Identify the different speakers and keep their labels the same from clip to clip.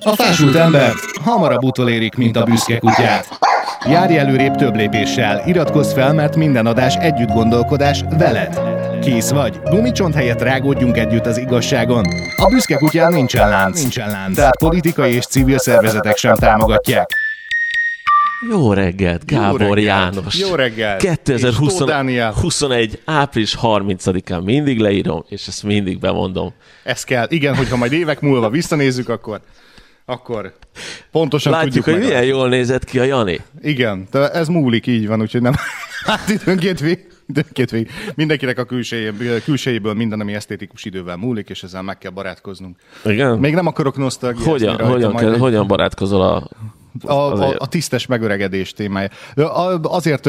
Speaker 1: A fásult embert hamarabb utolérik, mint a büszke kutyát. Járj előrébb több lépéssel, iratkozz fel, mert minden adás együtt gondolkodás veled. Kész vagy? Gumicsont helyett rágódjunk együtt az igazságon. A büszke kutyán nincsen lánc, nincsen lánc. Tehát politikai és civil szervezetek sem támogatják.
Speaker 2: Jó reggelt, Gábor
Speaker 1: reggelt.
Speaker 2: János.
Speaker 1: Jó reggelt. És
Speaker 2: 2021
Speaker 1: Tóth Dániel.
Speaker 2: 21. április 30-án mindig leírom, és ezt mindig bemondom.
Speaker 1: Ez kell. Igen, hogyha majd évek múlva visszanézzük, akkor, akkor pontosan
Speaker 2: Látjuk,
Speaker 1: tudjuk
Speaker 2: hogy
Speaker 1: meg.
Speaker 2: milyen jól nézett ki a Jani.
Speaker 1: Igen, de ez múlik, így van, úgyhogy nem. Hát időnként vég, időnként vég. Mindenkinek a külsejéből, külsejéből minden, ami esztétikus idővel múlik, és ezzel meg kell barátkoznunk.
Speaker 2: Igen?
Speaker 1: Még nem akarok nosztalgiázni
Speaker 2: hogyan, hogyan, kell,
Speaker 1: egy-
Speaker 2: hogyan barátkozol a...
Speaker 1: a, a, a tisztes megöregedés témája. Azért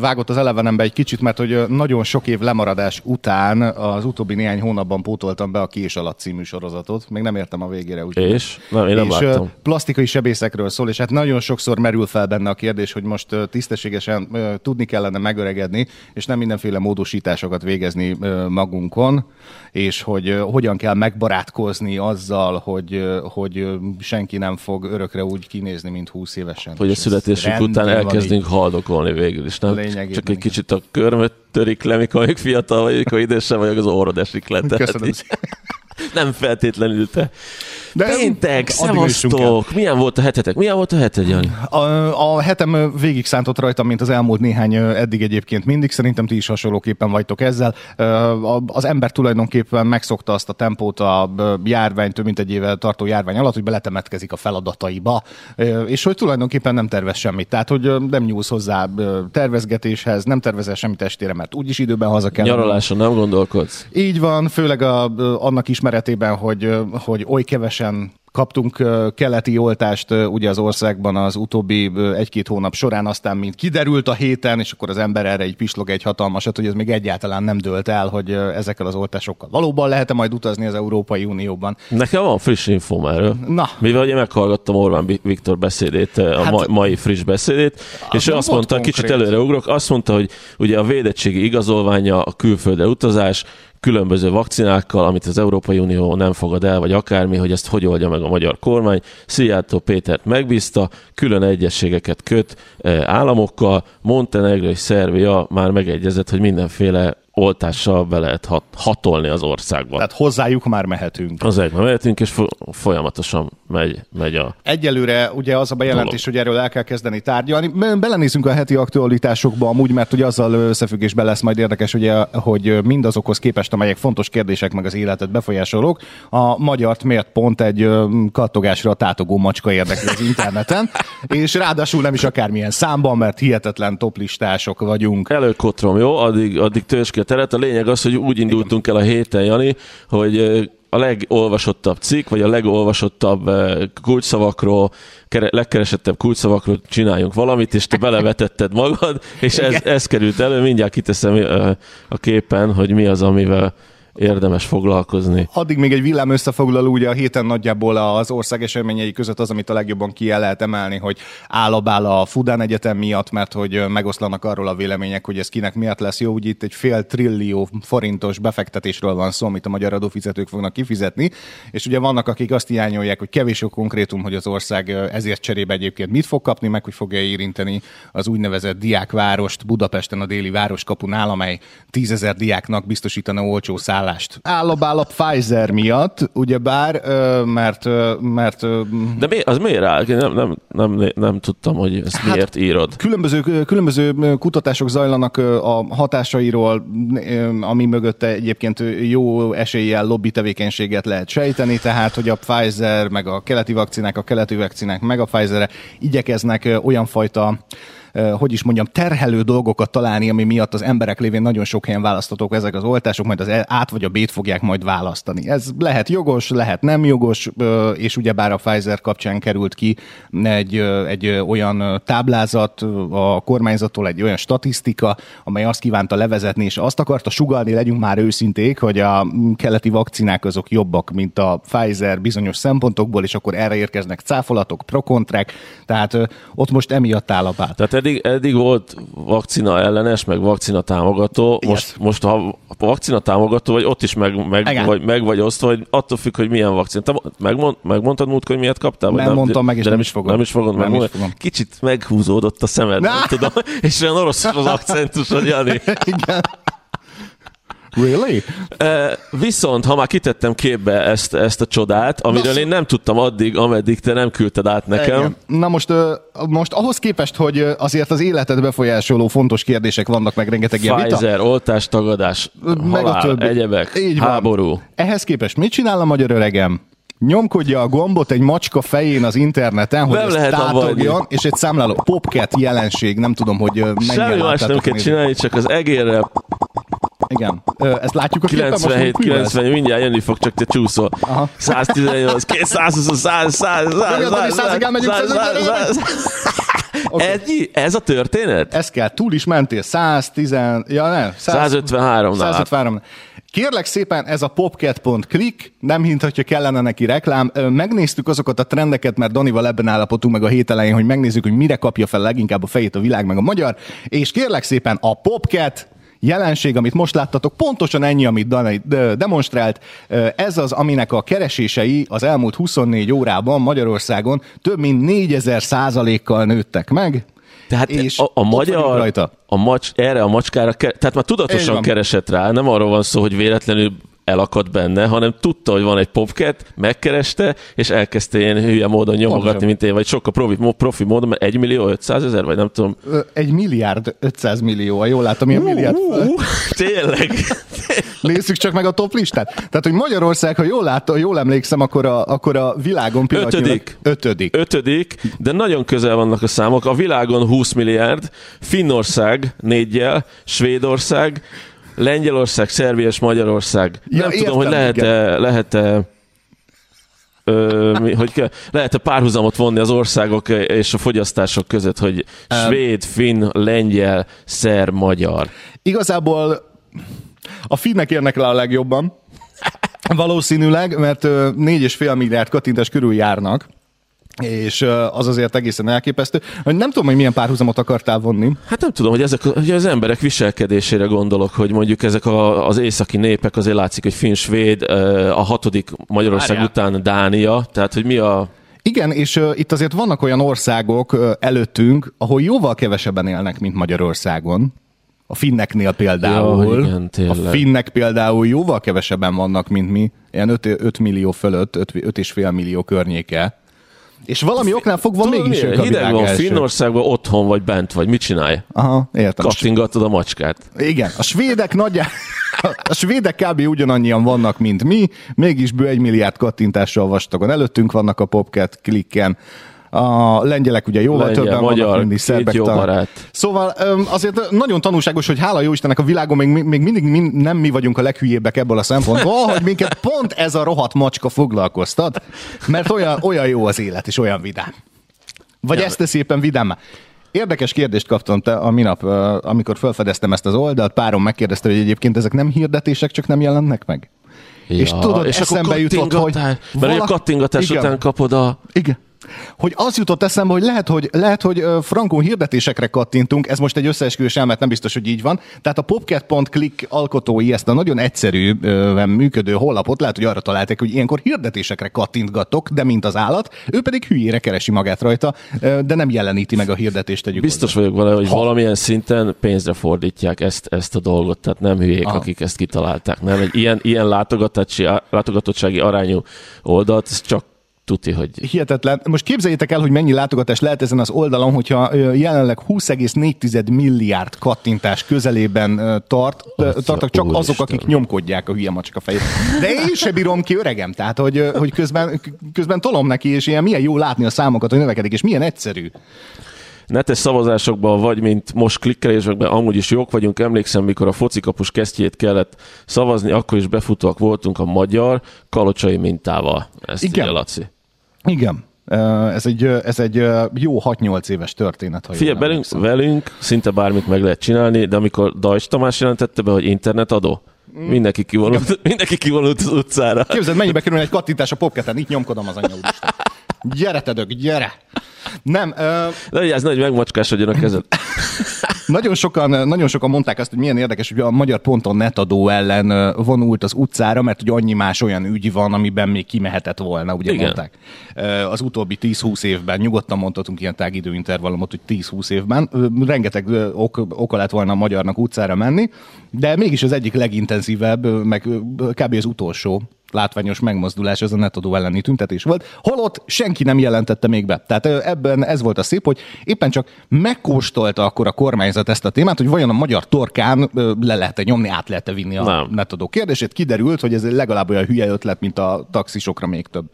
Speaker 1: vágott az elevenembe egy kicsit, mert hogy nagyon sok év lemaradás után az utóbbi néhány hónapban pótoltam be a Kés alatt című sorozatot. Még nem értem a végére. Úgy
Speaker 2: És? Nem, én nem
Speaker 1: és
Speaker 2: láttam.
Speaker 1: plastikai sebészekről szól, és hát nagyon sokszor merül fel benne a kérdés, hogy most tisztességesen tudni kellene megöregedni, és nem mindenféle módosításokat végezni magunkon, és hogy hogyan kell megbarátkozni azzal, hogy, hogy senki nem fog örökre úgy kinézni, mint 20 évesen.
Speaker 2: Hogy a
Speaker 1: rendben
Speaker 2: után elkezdünk haldokolni végül is, nem?
Speaker 1: Lényegében
Speaker 2: Csak egy kicsit a körmöt törik le, mikor még fiatal vagy, mikor idősebb vagyok, az orrod esik le.
Speaker 1: Köszönöm.
Speaker 2: Nem feltétlenül te.
Speaker 1: De
Speaker 2: Péntek, szevasztok! Milyen volt a hetetek? Milyen volt a heted, Jani?
Speaker 1: A, a hetem végig szántott rajtam, mint az elmúlt néhány eddig egyébként mindig. Szerintem ti is hasonlóképpen vagytok ezzel. Az ember tulajdonképpen megszokta azt a tempót a járvány, több mint egy éve tartó járvány alatt, hogy beletemetkezik a feladataiba, és hogy tulajdonképpen nem tervez semmit. Tehát, hogy nem nyúlsz hozzá tervezgetéshez, nem tervezel semmit estére, mert úgyis időben haza kell.
Speaker 2: Nyaraláson nem gondolkodsz?
Speaker 1: Így van, főleg a, annak ismeretében, hogy, hogy oly kevesen kaptunk ö, keleti oltást ugye az országban az utóbbi egy-két hónap során, aztán mint kiderült a héten, és akkor az ember erre egy pislog egy hatalmasat, hogy ez még egyáltalán nem dőlt el, hogy ezekkel az oltásokkal valóban lehet-e majd utazni az Európai Unióban.
Speaker 2: Nekem van friss infóm erről.
Speaker 1: Na.
Speaker 2: Mivel ugye meghallgattam Orbán Viktor beszédét, a
Speaker 1: Hát-
Speaker 2: ma- mai friss beszédét, és ő azt mondta, kicsit
Speaker 1: konkrét.
Speaker 2: előreugrok, azt mondta, hogy ugye a védettségi igazolványa, a külföldre utazás, különböző vakcinákkal, amit az Európai Unió nem fogad el, vagy akármi, hogy ezt hogy oldja meg a magyar kormány. Szijjártó Pétert megbízta, külön egyességeket köt eh, államokkal, Montenegro és Szerbia már megegyezett, hogy mindenféle oltással be lehet hat- hatolni az országba.
Speaker 1: Tehát hozzájuk már mehetünk.
Speaker 2: Az egyben mehetünk, és fo- folyamatosan megy, megy a...
Speaker 1: Egyelőre ugye az a bejelentés, hogy erről el kell kezdeni tárgyalni. Be- Belenézünk a heti aktualitásokba amúgy, mert ugye azzal összefüggésben lesz majd érdekes, ugye, hogy mindazokhoz képest, amelyek fontos kérdések meg az életet befolyásolók, a magyart miért pont egy kattogásra a tátogó macska érdekli az interneten, és ráadásul nem is akármilyen számban, mert hihetetlen toplistások vagyunk.
Speaker 2: Előkotrom, jó? Addig, addig ki a teret. A lényeg az, hogy úgy indultunk el a héten, Jani, hogy a legolvasottabb cikk, vagy a legolvasottabb kulcsszavakról, kere- legkeresettebb kulcsszavakról csináljunk valamit, és te belevetetted magad, és ez, ez került elő. Mindjárt kiteszem a képen, hogy mi az, amivel érdemes foglalkozni.
Speaker 1: Addig még egy villám összefoglaló, ugye a héten nagyjából az ország eseményei között az, amit a legjobban ki lehet emelni, hogy állabál a Fudán Egyetem miatt, mert hogy megoszlanak arról a vélemények, hogy ez kinek miatt lesz jó. Úgy itt egy fél trillió forintos befektetésről van szó, amit a magyar adófizetők fognak kifizetni, és ugye vannak, akik azt hiányolják, hogy kevés a konkrétum, hogy az ország ezért cserébe egyébként mit fog kapni, meg hogy fogja érinteni az úgynevezett diákvárost Budapesten a déli városkapunál, amely tízezer diáknak biztosítana olcsó szállást. Állabál a Pfizer miatt, ugyebár, mert, mert
Speaker 2: De mi, az miért áll? Nem, nem, nem, nem tudtam, hogy ezt
Speaker 1: Hát-
Speaker 2: miért írod.
Speaker 1: Különböző, különböző kutatások zajlanak a hatásairól, ami mögötte egyébként jó eséllyel lobby tevékenységet lehet sejteni, tehát hogy a Pfizer, meg a keleti vakcinák, a keleti vakcinák, meg a Pfizer igyekeznek olyan fajta hogy is mondjam, terhelő dolgokat találni, ami miatt az emberek lévén nagyon sok helyen választatók ezek az oltások, majd az át vagy a B-t fogják majd választani. Ez lehet jogos, lehet nem jogos, és ugyebár a Pfizer kapcsán került ki egy, egy olyan táblázat a kormányzattól, egy olyan statisztika, amely azt kívánta levezetni, és azt akarta sugalni, legyünk már őszinték, hogy a keleti vakcinák azok jobbak, mint a Pfizer bizonyos szempontokból, és akkor erre érkeznek cáfolatok, prokontrák, tehát ott most emiatt áll a pát.
Speaker 2: Tehát eddig, eddig volt vakcina ellenes, meg vakcina támogató. Most,
Speaker 1: Yes.
Speaker 2: most ha vakcina támogató vagy, ott is meg, meg,
Speaker 1: Igen.
Speaker 2: vagy, meg vagy osztva, hogy attól függ, hogy milyen vakcina. Te megmond, megmondtad múlt, hogy miért kaptál? Vagy
Speaker 1: Nem mondtam meg, és
Speaker 2: de
Speaker 1: nem is fogom.
Speaker 2: Nem is fogod
Speaker 1: Nem is fogom.
Speaker 2: Kicsit meghúzódott a szemed, nem tudom. És olyan orosz az akcentusod, Jani.
Speaker 1: Igen. Really?
Speaker 2: Viszont, ha már kitettem képbe ezt, ezt a csodát, amiről
Speaker 1: Na,
Speaker 2: én nem tudtam addig, ameddig te nem küldted át nekem.
Speaker 1: Igen. Na most, most ahhoz képest, hogy azért az életet befolyásoló fontos kérdések vannak, meg rengeteg ilyen.
Speaker 2: Pfizer, oltás, tagadás,
Speaker 1: Meg a
Speaker 2: halál,
Speaker 1: többi.
Speaker 2: egyebek,
Speaker 1: Így van.
Speaker 2: háború.
Speaker 1: Ehhez képest mit csinál a magyar öregem? Nyomkodja a gombot egy macska fején az interneten, hogy
Speaker 2: Nem
Speaker 1: ezt
Speaker 2: lehet
Speaker 1: tátogjon, és egy számláló popcat jelenség, nem tudom, hogy ö, mennyien
Speaker 2: Semmi más nem kell csinálni, csak az egérre
Speaker 1: Igen. Ö, ezt látjuk a képen most,
Speaker 2: 97,
Speaker 1: hogy hű ez?
Speaker 2: 90, mindjárt jönni fog, csak te csúszol.
Speaker 1: Aha.
Speaker 2: 118, 220, 100, 100, 100,
Speaker 1: Dobjad, Dani, 100-ig elmegyünk, 100-ig,
Speaker 2: 100,
Speaker 1: Oké.
Speaker 2: Ennyi? Ez a történet?
Speaker 1: Ez kell, túl is mentél, 110, ja nem,
Speaker 2: 153 nál.
Speaker 1: 153. Kérlek szépen, ez a popcat.click, nem hint, hogyha kellene neki reklám. Megnéztük azokat a trendeket, mert Danival ebben állapodtunk meg a hét elején, hogy megnézzük, hogy mire kapja fel leginkább a fejét a világ meg a magyar, és kérlek szépen a popcat jelenség, amit most láttatok, pontosan ennyi, amit Dani de- demonstrált. Ez az, aminek a keresései az elmúlt 24 órában Magyarországon több mint 4000 százalékkal nőttek meg.
Speaker 2: Tehát
Speaker 1: és
Speaker 2: a, a magyar,
Speaker 1: rajta.
Speaker 2: a macs, erre a macskára, tehát már tudatosan keresett rá, nem arról van szó, hogy véletlenül elakadt benne, hanem tudta, hogy van egy popcat, megkereste, és elkezdte ilyen hülye módon nyomogatni,
Speaker 1: Pontosan.
Speaker 2: mint én, vagy sokkal profi, profi módon, mert 1 millió 500 ezer, vagy nem tudom.
Speaker 1: Ö, Egy milliárd 500 millió, ha jól látom, ilyen milliárd.
Speaker 2: Uh, tényleg.
Speaker 1: Nézzük csak meg a top listát. Tehát, hogy Magyarország, ha jól látom, jól emlékszem, akkor a, akkor a világon pillanatnyilag...
Speaker 2: Ötödik.
Speaker 1: Ötödik.
Speaker 2: Ötödik, de nagyon közel vannak a számok. A világon 20 milliárd, Finnország négyel, Svédország, Lengyelország, Szerbia és Magyarország.
Speaker 1: Ja,
Speaker 2: Nem tudom,
Speaker 1: értem,
Speaker 2: hogy lehet-e, lehet-e Ö, hogy lehet-e párhuzamot vonni az országok és a fogyasztások között, hogy svéd, finn, lengyel, szer, magyar.
Speaker 1: Igazából a finnek érnek le a legjobban. Valószínűleg, mert ö, 4,5 milliárd kattintás körül járnak, és az azért egészen elképesztő. Hogy Nem tudom, hogy milyen párhuzamot akartál vonni.
Speaker 2: Hát nem tudom, hogy ezek hogy az emberek viselkedésére gondolok, hogy mondjuk ezek a, az északi népek azért látszik, hogy finn, svéd, a hatodik Magyarország
Speaker 1: Várjál.
Speaker 2: után Dánia, tehát hogy mi a...
Speaker 1: Igen, és uh, itt azért vannak olyan országok uh, előttünk, ahol jóval kevesebben élnek, mint Magyarországon. A finneknél például.
Speaker 2: Ja, igen, tényleg.
Speaker 1: a finnek például jóval kevesebben vannak, mint mi. Ilyen 5, 5 millió fölött, 5, 5,5 millió környéke. És valami oknál fogva
Speaker 2: Tudod,
Speaker 1: mégis ők a
Speaker 2: Hideg van
Speaker 1: első.
Speaker 2: Finnországban, otthon vagy bent vagy, mit csinálj?
Speaker 1: Aha, értem.
Speaker 2: Kattingatod a macskát.
Speaker 1: Igen, a svédek nagyjá... A svédek kb. ugyanannyian vannak, mint mi, mégis bő egy milliárd kattintással vastagon. Előttünk vannak a Popcat klikken. A lengyelek ugye jóval
Speaker 2: Lengyel,
Speaker 1: többen
Speaker 2: magyar,
Speaker 1: vannak,
Speaker 2: két
Speaker 1: szerbek
Speaker 2: jó barát.
Speaker 1: Szóval azért nagyon tanulságos, hogy hála jó Istennek a világon még, még mindig min, nem mi vagyunk a leghülyébbek ebből a szempontból, hogy minket pont ez a rohadt macska foglalkoztat, mert olyan, olyan jó az élet, és olyan vidám. Vagy
Speaker 2: Ja.
Speaker 1: ezt teszi éppen vidámmá. Érdekes kérdést kaptam te a minap, amikor felfedeztem ezt az oldalt, párom megkérdezte, hogy egyébként ezek nem hirdetések, csak nem jelennek meg. És tudod, eszembe jutott, hogy
Speaker 2: Mert
Speaker 1: valaki-
Speaker 2: a kattingatás
Speaker 1: Igen.
Speaker 2: után kapod a...
Speaker 1: Igen. Hogy az jutott eszembe, hogy lehet, hogy, lehet, hogy frankon hirdetésekre kattintunk, ez most egy összeesküvés elmélet, nem biztos, hogy így van. Tehát a popcat.click alkotói ezt a nagyon egyszerűen működő honlapot lehet, hogy arra találták, hogy ilyenkor hirdetésekre kattintgatok, de mint az állat, ő pedig hülyére keresi magát rajta, de nem jeleníti meg a hirdetést tegyük
Speaker 2: Biztos vagyok vele, hogy valamilyen szinten pénzre fordítják ezt, ezt a dolgot, tehát nem hülyék,
Speaker 1: Aha.
Speaker 2: akik ezt kitalálták. Nem, egy ilyen, ilyen látogatottsági arányú oldalt, ez csak tuti, hogy
Speaker 1: Hihetetlen. Most képzeljétek el, hogy mennyi látogatás lehet ezen az oldalon, hogyha jelenleg 20,4 milliárd kattintás közelében tart,
Speaker 2: Atya,
Speaker 1: tartak csak azok,
Speaker 2: úristen.
Speaker 1: akik nyomkodják a hülye macska fejét. De én se bírom ki öregem, tehát hogy, hogy közben, közben tolom neki, és ilyen milyen jó látni a számokat, hogy növekedik, és milyen egyszerű.
Speaker 2: netes szavazásokban, vagy mint most klikkelésekben amúgy is jók vagyunk. Emlékszem, mikor a focikapus kesztyét kellett szavazni, akkor is befutóak voltunk a magyar kalocsai mintával. Ezt
Speaker 1: Igen.
Speaker 2: Igen. Laci.
Speaker 1: Igen. Ez egy, ez egy jó 6-8 éves történet. Ha
Speaker 2: Figyelj, velünk, velünk szinte bármit meg lehet csinálni, de amikor Dajcs Tamás jelentette be, hogy internetadó, mindenki kivonult, mindenki kivonult az utcára.
Speaker 1: Képzeld, mennyibe kerül egy kattintás a popketen, itt nyomkodom az úristen. Gyere, te dög, gyere! Nem, ö,
Speaker 2: De vigyázz, nagy megmacskásodjon a kezed.
Speaker 1: Nagyon sokan, nagyon sokan mondták azt, hogy milyen érdekes, hogy a magyar ponton netadó ellen vonult az utcára, mert hogy annyi más olyan ügy van, amiben még kimehetett volna, ugye
Speaker 2: Igen.
Speaker 1: mondták. Az utóbbi 10-20 évben, nyugodtan mondhatunk ilyen tágidőintervallumot, hogy 10-20 évben, rengeteg ok, oka lett volna a magyarnak utcára menni, de mégis az egyik legintenzívebb, meg kb. az utolsó látványos megmozdulás, ez a netadó elleni tüntetés volt, holott senki nem jelentette még be. Tehát ebben ez volt a szép, hogy éppen csak megkóstolta akkor a kormányzat ezt a témát, hogy vajon a magyar torkán le lehet-e nyomni, át lehet-e vinni a
Speaker 2: Nem.
Speaker 1: netadó kérdését. Kiderült, hogy ez legalább olyan hülye ötlet, mint a taxisokra még több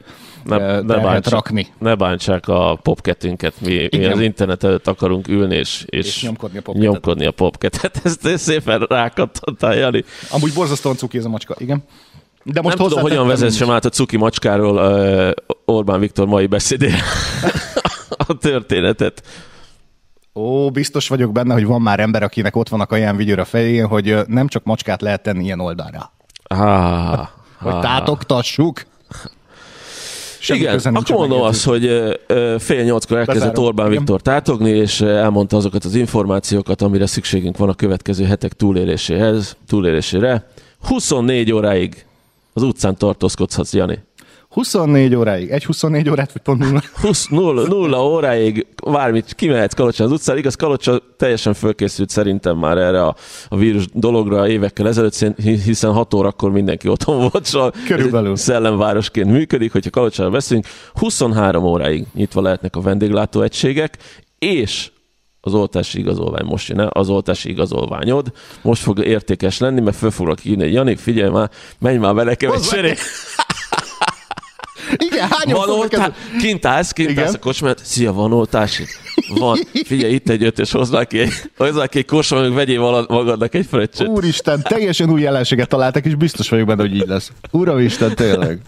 Speaker 2: Ne, ne, bántsák,
Speaker 1: rakni.
Speaker 2: ne bántsák a popketünket, mi, mi
Speaker 1: Igen.
Speaker 2: az internet előtt akarunk ülni, és, és,
Speaker 1: És nyomkodni a popketet.
Speaker 2: nyomkodni a popketet. Ezt, szépen rákattantál, Jani.
Speaker 1: Amúgy borzasztóan cuki ez a macska, igen. De most
Speaker 2: Nem tudom, hogyan vezessem át a cuki macskáról uh, Orbán Viktor mai beszédére a történetet.
Speaker 1: Ó, biztos vagyok benne, hogy van már ember, akinek ott van a kaján vigyőr a fején, hogy nem csak macskát lehet tenni ilyen oldalra.
Speaker 2: Ah,
Speaker 1: Hogy
Speaker 2: ah.
Speaker 1: tátoktassuk. Semmi
Speaker 2: Igen, akkor
Speaker 1: a
Speaker 2: mondom azt, hogy fél nyolckor elkezdett
Speaker 1: Bezárom.
Speaker 2: Orbán. Viktor tátogni, és elmondta azokat az információkat, amire szükségünk van a következő hetek túléléséhez, túlélésére. 24 óráig az utcán tartózkodhatsz, Jani.
Speaker 1: 24 óráig. Egy 24 órát, vagy pont nulla.
Speaker 2: 20, nulla, nulla óráig bármit kimehetsz Kalocsán az utcán. Igaz, Kalocsa teljesen fölkészült szerintem már erre a, a vírus dologra évekkel ezelőtt, hiszen 6 órakor mindenki otthon volt, szóval
Speaker 1: Körülbelül.
Speaker 2: szellemvárosként működik, hogyha Kalocsára beszélünk. 23 óráig nyitva lehetnek a vendéglátóegységek, és az oltási igazolvány most jön el, az oltási igazolványod most fog értékes lenni, mert föl foglak írni, hogy Jani, figyelj már, menj már
Speaker 1: Hozzá-
Speaker 2: söré.
Speaker 1: Igen, hányan
Speaker 2: Van
Speaker 1: ez-
Speaker 2: Kint állsz, kint
Speaker 1: Igen.
Speaker 2: állsz a kocsmát. Szia, van oltás? Van. Figyelj, itt egy ötös, hozzá ki egy, hozzá ki egy kosra, meg vegyél magadnak egy fröccsöt.
Speaker 1: Úristen, teljesen új jelenséget találtak, és biztos vagyok benne, hogy így lesz. Uramisten, tényleg.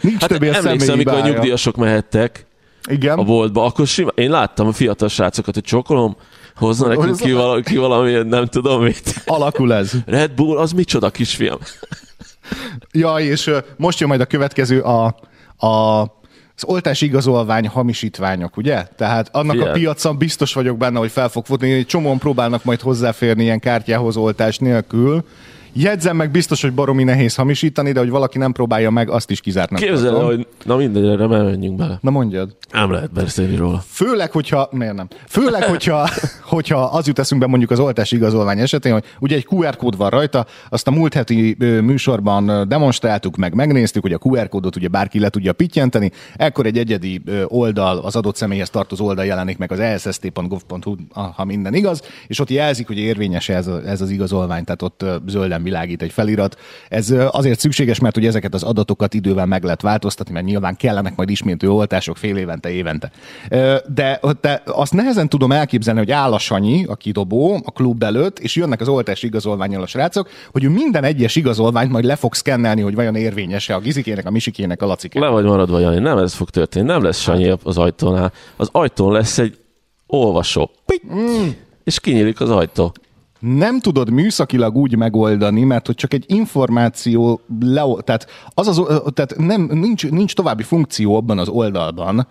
Speaker 1: Nincs
Speaker 2: Hát
Speaker 1: több ilyen
Speaker 2: emlékszem, amikor a nyugdíjasok mehettek
Speaker 1: Igen.
Speaker 2: a boltba, akkor sima, én láttam a fiatal srácokat, hogy csokolom, hozna nekünk ki, vala, ki valami, nem tudom mit.
Speaker 1: Alakul ez.
Speaker 2: Red Bull, az micsoda kisfiam?
Speaker 1: Ja, és most jön majd a következő a, a az oltási igazolvány hamisítványok, ugye? Tehát annak
Speaker 2: Figyelj.
Speaker 1: a piacon biztos vagyok benne, hogy fel fog futni, egy csomóan próbálnak majd hozzáférni ilyen kártyához oltás nélkül. Jegyzem meg biztos, hogy baromi nehéz hamisítani, de hogy valaki nem próbálja meg, azt is kizártnak.
Speaker 2: Képzeld el, hogy na mindegy, erre menjünk bele.
Speaker 1: Na mondjad.
Speaker 2: Nem lehet beszélni róla.
Speaker 1: Főleg, hogyha, miért nem? Főleg, hogyha, hogyha az jut eszünkbe mondjuk az oltási igazolvány esetén, hogy ugye egy QR kód van rajta, azt a múlt heti műsorban demonstráltuk, meg megnéztük, hogy a QR kódot ugye bárki le tudja pittyenteni, ekkor egy egyedi oldal, az adott személyhez tartozó oldal jelenik meg az elsz.gov.hu, ha minden igaz, és ott jelzik, hogy érvényes ez, ez az igazolvány, tehát ott ö, zölden világít egy felirat. Ez azért szükséges, mert hogy ezeket az adatokat idővel meg lehet változtatni, mert nyilván kellenek majd ismétlő oltások fél évente, évente. De, de azt nehezen tudom elképzelni, hogy áll a Sanyi, a kidobó, a klub előtt, és jönnek az oltási igazolványjal a srácok, hogy ő minden egyes igazolványt majd le fog szkennelni, hogy vajon érvényes-e a gizikének, a misikének, a lacikének.
Speaker 2: Le vagy maradva, Jani, nem ez fog történni, nem lesz Sanyi az ajtónál. Az ajtón lesz egy olvasó. Pik! És kinyílik az ajtó.
Speaker 1: Nem tudod műszakilag úgy megoldani, mert hogy csak egy információ, le, tehát, az az, tehát nem, nincs, nincs további funkció abban az oldalban,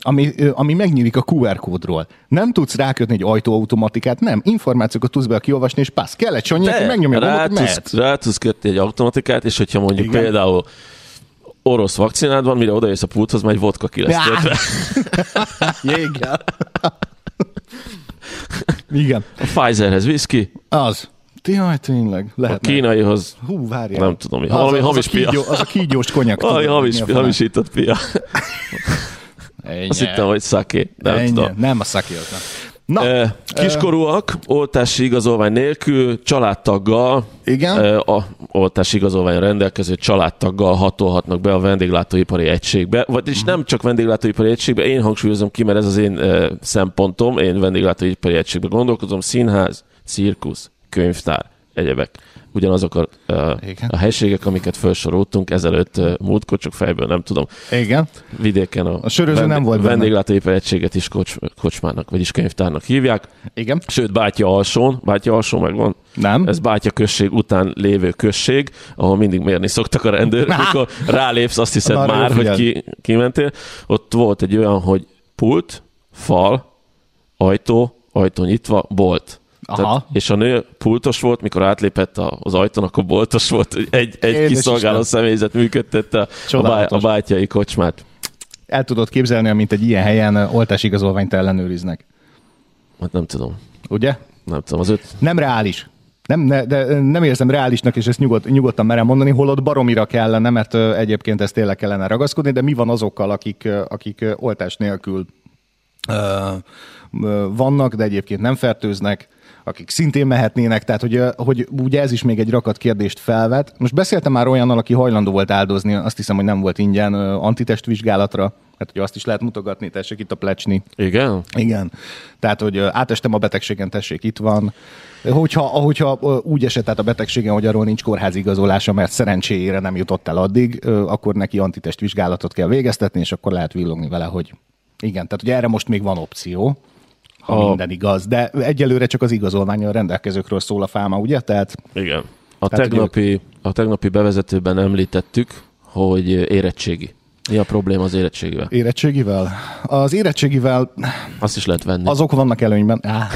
Speaker 1: ami, ami megnyílik a QR kódról. Nem tudsz rákötni egy ajtóautomatikát, nem. Információkat tudsz be kiolvasni, és passz. Kell egy sanyi, aki megnyomja a
Speaker 2: rá,
Speaker 1: gombot, hogy
Speaker 2: tudsz, rá tudsz kötni egy automatikát, és hogyha mondjuk
Speaker 1: Igen.
Speaker 2: Például orosz vakcinád van, mire odajössz a pulthoz, már egy vodka ki lesz.
Speaker 1: Jéggel. Igen.
Speaker 2: A Pfizerhez whisky,
Speaker 1: Az. Jaj, tényleg.
Speaker 2: a
Speaker 1: Lehet.
Speaker 2: kínaihoz
Speaker 1: Hú, várjál.
Speaker 2: nem tudom, mi.
Speaker 1: Az,
Speaker 2: valami
Speaker 1: az,
Speaker 2: hamis
Speaker 1: a
Speaker 2: pia.
Speaker 1: kígyó, az a kígyós konyak.
Speaker 2: Valami hamis,
Speaker 1: a
Speaker 2: hamisított pia.
Speaker 1: Ennyi.
Speaker 2: Azt hittem, hogy szaké. Nem
Speaker 1: Ennyi.
Speaker 2: tudom.
Speaker 1: Nem a szaki az nem. Na,
Speaker 2: Kiskorúak, oltási igazolvány nélkül, családtaggal,
Speaker 1: Igen?
Speaker 2: eh, a oltási igazolvány rendelkező családtaggal hatolhatnak be a vendéglátóipari egységbe, vagyis nem csak vendéglátóipari egységbe, én hangsúlyozom ki, mert ez az én szempontom, én vendéglátóipari egységbe gondolkozom, színház, cirkusz, könyvtár, egyebek. Ugyanazok a, a,
Speaker 1: Igen.
Speaker 2: a helységek, amiket felsoroltunk ezelőtt múltkor, csak fejből nem tudom
Speaker 1: Igen.
Speaker 2: vidéken a,
Speaker 1: A söröző nem volt benne.
Speaker 2: vendéglátóipari egységet is kocs, kocsmának, vagyis könyvtárnak hívják.
Speaker 1: Igen.
Speaker 2: Sőt, Bátya alsón, Bátya alsón megvan.
Speaker 1: Nem.
Speaker 2: Ez Bátya község után lévő község, ahol mindig mérni szoktak a rendőrök, mikor rálépsz, azt hiszed
Speaker 1: Arra
Speaker 2: már, hogy ki, kimentél. Ott volt egy olyan, hogy pult, fal, ajtó, ajtó nyitva, bolt.
Speaker 1: Aha.
Speaker 2: Tehát, és a nő pultos volt, mikor átlépett az ajtón, akkor boltos volt. Egy, egy
Speaker 1: Édes
Speaker 2: kiszolgáló személyzet működtette a, a, bá, a bátyai kocsmát.
Speaker 1: El tudod képzelni, mint egy ilyen helyen oltásigazolványt ellenőriznek.
Speaker 2: Hát nem tudom.
Speaker 1: Ugye?
Speaker 2: Nem tudom, az öt...
Speaker 1: Nem reális. Nem, ne, de nem érzem reálisnak, és ezt nyugod, nyugodtan merem mondani, holott baromira kellene, mert egyébként ezt tényleg kellene ragaszkodni, de mi van azokkal, akik, akik oltás nélkül vannak, de egyébként nem fertőznek, akik szintén mehetnének, tehát hogy, hogy ugye ez is még egy rakat kérdést felvet. Most beszéltem már olyannal, aki hajlandó volt áldozni, azt hiszem, hogy nem volt ingyen antitestvizsgálatra, hát ugye azt is lehet mutogatni, tessék itt a plecsni.
Speaker 2: Igen?
Speaker 1: Igen. Tehát, hogy átestem a betegségen, tessék, itt van. Hogyha, hogyha úgy esett át a betegségen, hogy arról nincs kórházi igazolása, mert szerencséjére nem jutott el addig, akkor neki antitest vizsgálatot kell végeztetni, és akkor lehet villogni vele, hogy igen. Tehát, hogy erre most még van opció, ha
Speaker 2: A-
Speaker 1: minden igaz. De egyelőre csak az igazolványal rendelkezőkről szól a fáma, ugye? Tehát
Speaker 2: Igen. A
Speaker 1: Tehát,
Speaker 2: tegnapi, a tegnapi bevezetőben említettük, hogy érettségi. Mi a probléma az érettségivel?
Speaker 1: érettségivel? Az érettségivel
Speaker 2: Azt is lehet venni.
Speaker 1: Azok vannak előnyben. Á,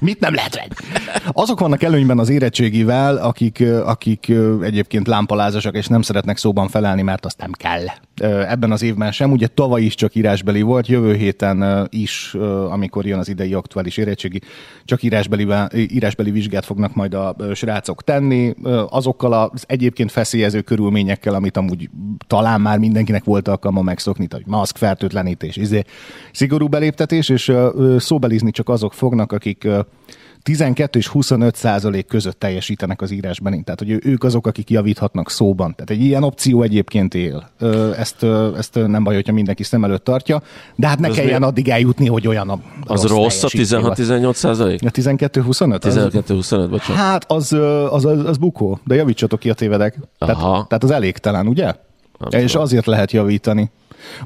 Speaker 1: mit nem lehet venni? Azok vannak előnyben az érettségivel, akik, akik egyébként lámpalázasak, és nem szeretnek szóban felelni, mert azt nem kell. Ebben az évben sem. Ugye tavaly is csak írásbeli volt, jövő héten is, amikor jön az idei aktuális érettségi, csak írásbeli, írásbeli vizsgát fognak majd a srácok tenni. Azokkal az egyébként feszélyező körülményekkel, amit amúgy talán már mindenkinek volt alkalma megszokni, tehát maszk, fertőtlenítés, izé, szigorú beléptetés, és szóbelizni csak azok fognak, akik 12 és 25 százalék között teljesítenek az írásban. Tehát, hogy ők azok, akik javíthatnak szóban. Tehát egy ilyen opció egyébként él. Ezt, ezt nem baj, hogyha mindenki szem előtt tartja, de hát ne
Speaker 2: Az
Speaker 1: kelljen
Speaker 2: mi?
Speaker 1: addig eljutni, hogy olyan a
Speaker 2: Az rossz a
Speaker 1: teljesítmény van.
Speaker 2: 16-18 százalék?
Speaker 1: A 12-25? Az-
Speaker 2: 12-25, bocsánat.
Speaker 1: Hát az, az, az, az bukó, de javítsatok ki a tévedek. Tehát,
Speaker 2: Aha.
Speaker 1: tehát az elégtelen, ugye?
Speaker 2: Nem
Speaker 1: és
Speaker 2: tudom.
Speaker 1: azért lehet javítani.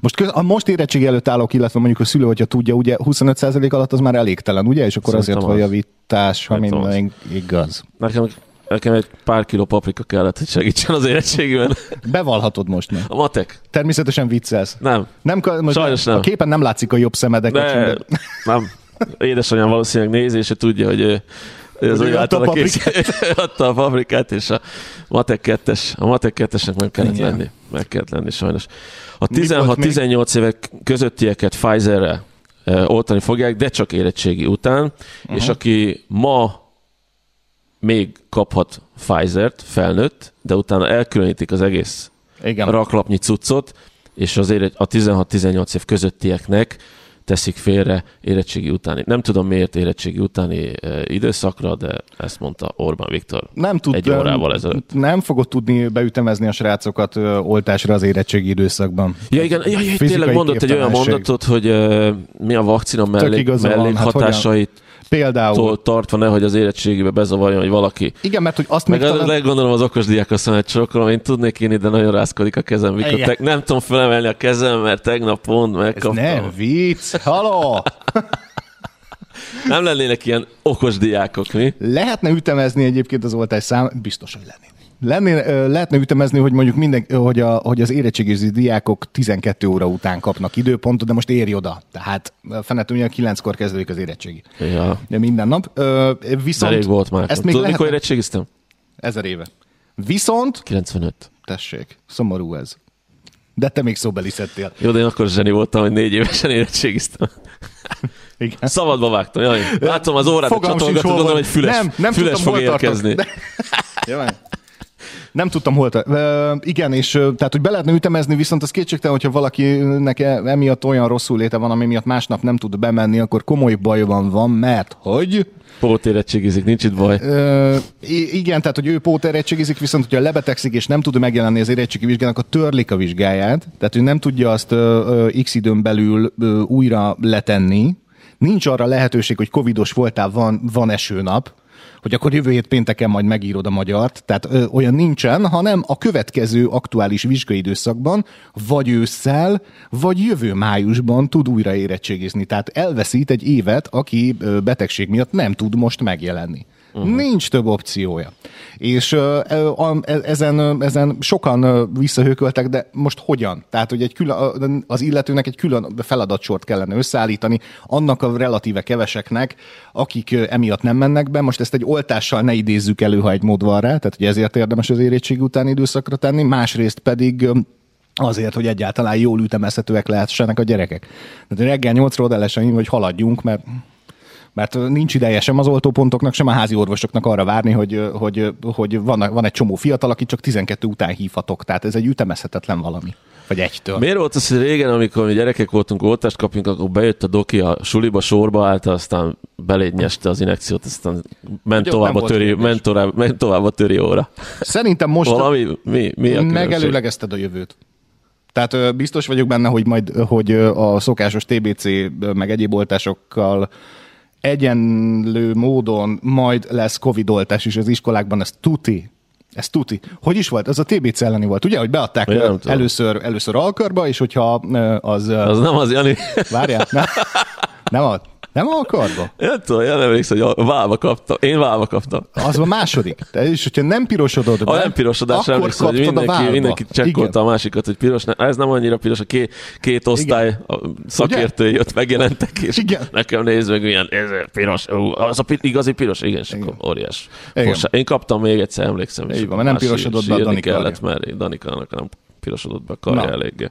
Speaker 1: Most, köz, a most érettség előtt állok, illetve mondjuk a szülő, hogyha tudja, ugye 25% alatt az már elégtelen, ugye? És akkor
Speaker 2: Szerintem
Speaker 1: azért van javítás, ha minden igaz.
Speaker 2: Nekem, nekem egy pár kiló paprika kellett, hogy segítsen az érettségében.
Speaker 1: Bevallhatod most már.
Speaker 2: A matek?
Speaker 1: Természetesen viccelsz.
Speaker 2: Nem.
Speaker 1: Nem, most
Speaker 2: Sajnos nem.
Speaker 1: A képen nem látszik a jobb szemedek.
Speaker 2: De,
Speaker 1: de...
Speaker 2: nem. Édesanyám valószínűleg nézi, és tudja, hogy az
Speaker 1: ő adta a
Speaker 2: által adta a paprikát, és a matek kettes, a matek kettesnek meg kellett lenni. Meg kellett lenni sajnos. A
Speaker 1: Mi volt még?
Speaker 2: 16-18 évek közöttieket Pfizerre eh, oltani fogják, de csak érettségi után, uh-huh. és aki ma még kaphat Pfizer-t, felnőtt, de utána elkülönítik az egész
Speaker 1: Igen.
Speaker 2: raklapnyi cuccot, és az éret, a 16-18 év közöttieknek teszik félre érettségi utáni. Nem tudom miért érettségi utáni e, időszakra, de ezt mondta Orbán Viktor
Speaker 1: nem tud,
Speaker 2: egy órával ezelőtt.
Speaker 1: Nem fogod tudni beütemezni a srácokat oltásra az érettségi időszakban.
Speaker 2: Ja igen, ja, ja, tényleg mondott egy olyan mondatot, hogy e, mi a vakcina
Speaker 1: van, hát
Speaker 2: mellékhatásait
Speaker 1: Például.
Speaker 2: tartva nehogy az érettségébe bezavarjon, hogy valaki
Speaker 1: Igen, mert hogy azt
Speaker 2: meg
Speaker 1: még talán...
Speaker 2: leggondolom az okos diák azt mondja, hogy csokkolom, én tudnék inni, de nagyon rázkodik a kezem, mikor te, nem tudom felemelni a kezem, mert tegnap pont
Speaker 1: Ez
Speaker 2: megkaptam.
Speaker 1: nem vicc, haló!
Speaker 2: Nem lennének ilyen okos diákok, mi?
Speaker 1: Lehetne ütemezni egyébként az oltás szám, biztos, hogy lenné. Lenné, lehetne ütemezni, hogy mondjuk minden, hogy, a, hogy az érettségiző diákok 12 óra után kapnak időpontot, de most érj oda. Tehát fenetűnően 9-kor kezdődik az érettségi.
Speaker 2: Ja,
Speaker 1: De minden nap. Viszont
Speaker 2: elég volt már.
Speaker 1: Ezt még
Speaker 2: Tudod, mikor
Speaker 1: lehetne...
Speaker 2: érettségiztem?
Speaker 1: Ezer éve. Viszont,
Speaker 2: 95.
Speaker 1: tessék, szomorú ez. De te még szóbeli szedtél.
Speaker 2: Jó, de én akkor zseni voltam, hogy négy évesen érettségiztem.
Speaker 1: Igen.
Speaker 2: Szabadba vágtam, jaj. Látom az órát,
Speaker 1: sincs,
Speaker 2: csatolgatod,
Speaker 1: hol
Speaker 2: gondolom, hogy füles,
Speaker 1: nem, nem
Speaker 2: füles fog érkezni.
Speaker 1: De... Jó. Nem tudtam hol tart. Ö, igen, és tehát, hogy be lehetne ütemezni, viszont az kétségtelen, hogyha valakinek e- emiatt olyan rosszul léte van, ami miatt másnap nem tud bemenni, akkor komoly bajban van, mert hogy
Speaker 2: Pót érettségizik, nincs itt baj.
Speaker 1: Ö, igen, tehát, hogy ő pót érettségizik, viszont hogyha lebetegszik és nem tud megjelenni az érettségi vizsgának, akkor törlik a vizsgáját, tehát ő nem tudja azt ö, ö, x időn belül ö, újra letenni. Nincs arra lehetőség, hogy covidos voltál, van, van esőnap, hogy akkor jövő hét pénteken majd megírod a magyart. Tehát ö, olyan nincsen, hanem a következő aktuális vizsgaidőszakban, vagy ősszel, vagy jövő májusban tud újra érettségizni. Tehát elveszít egy évet, aki betegség miatt nem tud most megjelenni. Uh-huh. Nincs több opciója. És uh, ezen, ezen sokan visszahőköltek, de most hogyan? Tehát, hogy egy külön, az illetőnek egy külön feladatsort kellene összeállítani, annak a relatíve keveseknek, akik emiatt nem mennek be. Most ezt egy oltással ne idézzük elő, ha egy mód van rá, tehát hogy ezért érdemes az érettség utáni időszakra tenni, másrészt pedig azért, hogy egyáltalán jól ütemezhetőek lehessenek a gyerekek. Tehát reggel 8-ra oda lesen, hogy haladjunk, mert mert nincs ideje sem az oltópontoknak, sem a házi orvosoknak arra várni, hogy, hogy, hogy van, van egy csomó fiatal, aki csak 12 után hívhatok. Tehát ez egy ütemezhetetlen valami. Vagy egytől.
Speaker 2: Miért volt az, hogy régen, amikor mi gyerekek voltunk, oltást kapjunk, akkor bejött a doki a suliba, sorba állt, aztán beléd nyeste az inekciót, aztán ment tovább, a töri, ment, tovább, ment tovább a töri óra.
Speaker 1: Szerintem most
Speaker 2: Valami, mi, mi a
Speaker 1: megelőlegezted a jövőt. Tehát biztos vagyok benne, hogy majd hogy a szokásos TBC meg egyéb oltásokkal egyenlő módon majd lesz Covid oltás is az iskolákban, ez tuti. Ez tuti. Hogy is volt? Ez a TBC elleni volt, ugye? Hogy beadták először, először alkarba, és hogyha az...
Speaker 2: Az nem az, Jani.
Speaker 1: Várjál, nem, nem ad. Nem a kardba?
Speaker 2: Nem tudom, én emlékszem, hogy a válva kaptam. Én válva kaptam.
Speaker 1: Az a második. De és hogyha nem pirosodod be,
Speaker 2: a nem pirosodás akkor emlékszem, hogy mindenki, mindenki csekkolta a másikat, hogy piros. Ne, ez nem annyira piros, a két, két osztály a szakértői ott megjelentek, és Igen. nekem nézd meg, milyen ez piros. Az a igazi piros, igen, és akkor óriás. Én kaptam még egyszer, emlékszem.
Speaker 1: Igen, mert nem pirosodott be a Dani
Speaker 2: kellett, mert Danikának nem pirosodott be a karja Na. eléggé.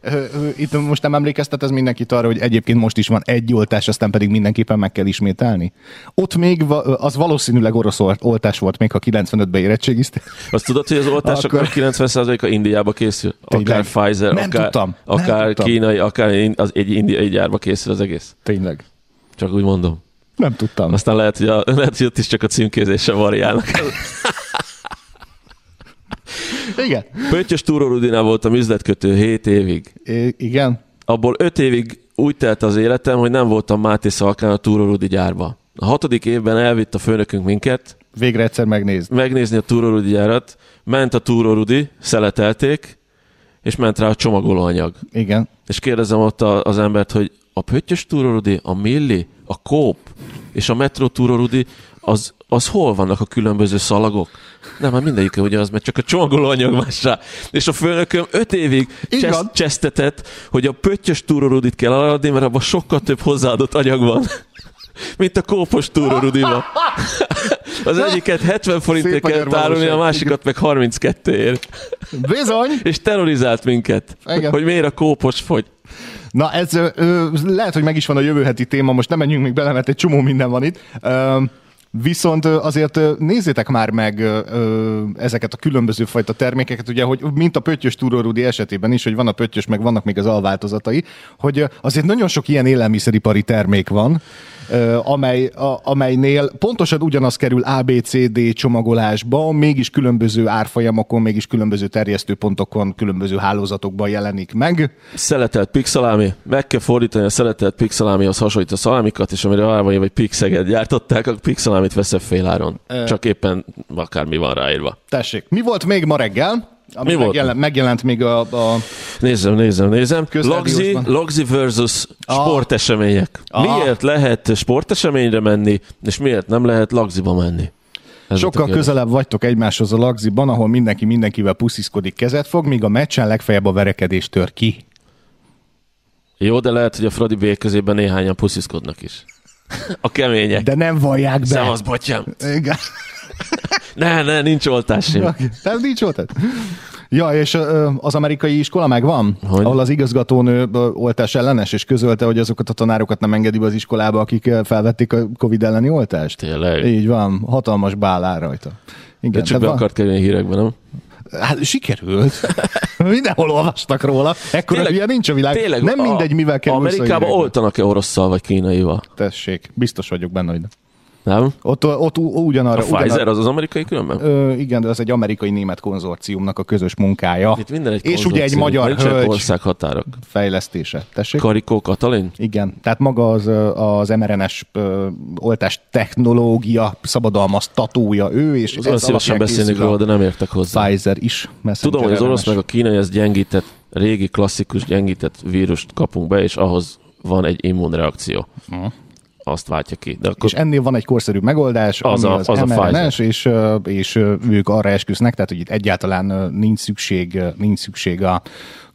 Speaker 1: Itt most nem emlékeztet ez mindenkit arra, hogy egyébként most is van egy oltás, aztán pedig mindenképpen meg kell ismételni. Ott még az valószínűleg orosz oltás volt, még ha 95-ben érettségizte.
Speaker 2: Azt tudod, hogy az oltások Akkor... 90%-a Indiába készül? Akár Pfizer,
Speaker 1: nem
Speaker 2: akár,
Speaker 1: tudtam.
Speaker 2: akár
Speaker 1: nem
Speaker 2: kínai, akár az egy indiai gyárba készül az egész.
Speaker 1: Tényleg.
Speaker 2: Csak úgy mondom.
Speaker 1: Nem tudtam.
Speaker 2: Aztán lehet, hogy, a, lehet, hogy ott is csak a címkézése variálnak.
Speaker 1: Igen.
Speaker 2: Pöttyös Túró Rudinál voltam üzletkötő 7 évig.
Speaker 1: I- igen.
Speaker 2: Abból 5 évig úgy telt az életem, hogy nem voltam Máté Szalkán a Túró Rudi gyárba. A hatodik évben elvitt a főnökünk minket.
Speaker 1: Végre egyszer megnézni.
Speaker 2: Megnézni a Túró Rudi gyárat. Ment a Túró Rudi, szeletelték, és ment rá a csomagolóanyag.
Speaker 1: Igen.
Speaker 2: És kérdezem ott az embert, hogy a Pöttyös Túró Rudi, a Milli, a Kóp és a Metro Túró Rudi, az, az hol vannak a különböző szalagok? Nem, hát mindegyik ugye az, mert csak a csomagolóanyag más rá. És a főnököm öt évig csesz, csesztetett, hogy a pöttyös túrorudit kell aladni, mert abban sokkal több hozzáadott anyag van mint a kópos túrorudiba. Az egyiket 70 forintért kell tárolni, a másikat meg 32 ér.
Speaker 1: Bizony!
Speaker 2: És terrorizált minket, Igen. hogy miért a kópos fogy.
Speaker 1: Na ez ö, lehet, hogy meg is van a jövő heti téma, most nem menjünk még bele, mert egy csomó minden van itt. Ö, Viszont azért nézzétek már meg ezeket a különböző fajta termékeket, ugye, hogy mint a pöttyös túrórudi esetében is, hogy van a pöttyös, meg vannak még az alváltozatai, hogy azért nagyon sok ilyen élelmiszeripari termék van, amely, a, amelynél pontosan ugyanaz kerül ABCD csomagolásba, mégis különböző árfolyamokon, mégis különböző terjesztőpontokon, különböző hálózatokban jelenik meg.
Speaker 2: Szeletelt pixelámi, meg kell fordítani a szeletelt pixelámihoz hasonlít a szalámikat, és amire van vagy pixeget gyártották, a pixelámit veszed féláron. Csak éppen akármi van ráírva.
Speaker 1: Tessék, mi volt még ma reggel? Ami Mi volt? megjelent még a... a
Speaker 2: nézem, nézem, nézem. Logzi, Logzi versus ah. sportesemények. Ah. Miért lehet sporteseményre menni, és miért nem lehet Lagziba menni?
Speaker 1: Ez Sokkal közelebb vagytok egymáshoz a lagziban, ahol mindenki mindenkivel pusziszkodik, kezet fog, míg a meccsen legfeljebb a verekedés tör ki.
Speaker 2: Jó, de lehet, hogy a Fradi B közében néhányan pusziszkodnak is. A kemények.
Speaker 1: De nem vallják be.
Speaker 2: Szevasz, botyám. Igen. Ne, ne, nincs oltás sem.
Speaker 1: Nem, nincs oltás. Ja, és az amerikai iskola megvan, hogy? ahol az igazgatónő oltás ellenes, és közölte, hogy azokat a tanárokat nem engedi be az iskolába, akik felvették a Covid elleni oltást.
Speaker 2: Tényleg?
Speaker 1: Így van, hatalmas bál rajta.
Speaker 2: Igen, De csak be van... akart kerülni hírekben, nem?
Speaker 1: Hát sikerült. Mindenhol olvastak róla. Ekkora tényleg, nincs a világ. Tényleg, nem mindegy, mivel kell
Speaker 2: Amerikában oltanak-e orosszal vagy kínaival?
Speaker 1: Tessék, biztos vagyok benne, hogy
Speaker 2: nem?
Speaker 1: Ott, ott ugyanarra... A
Speaker 2: Pfizer ugyanar... az az amerikai különben?
Speaker 1: Ö, igen, de az egy amerikai-német konzorciumnak a közös munkája.
Speaker 2: Itt minden egy
Speaker 1: És ugye egy magyar hölgy
Speaker 2: országhatárok.
Speaker 1: fejlesztése. Tessék?
Speaker 2: Karikó Katalin?
Speaker 1: Igen, tehát maga az, az mRNS oltás technológia szabadalmaztatója ő, és
Speaker 2: az ez szívesen beszélni róla, de nem értek hozzá.
Speaker 1: Pfizer is.
Speaker 2: Tudom, hogy az orosz meg a kínai ez gyengített, régi klasszikus gyengített vírust kapunk be, és ahhoz van egy immunreakció. Uh-huh azt váltja ki. De
Speaker 1: akkor... És ennél van egy korszerű megoldás, az ami a, az, az mRNA-s, és, és ők arra esküsznek, tehát hogy itt egyáltalán nincs szükség, nincs szükség a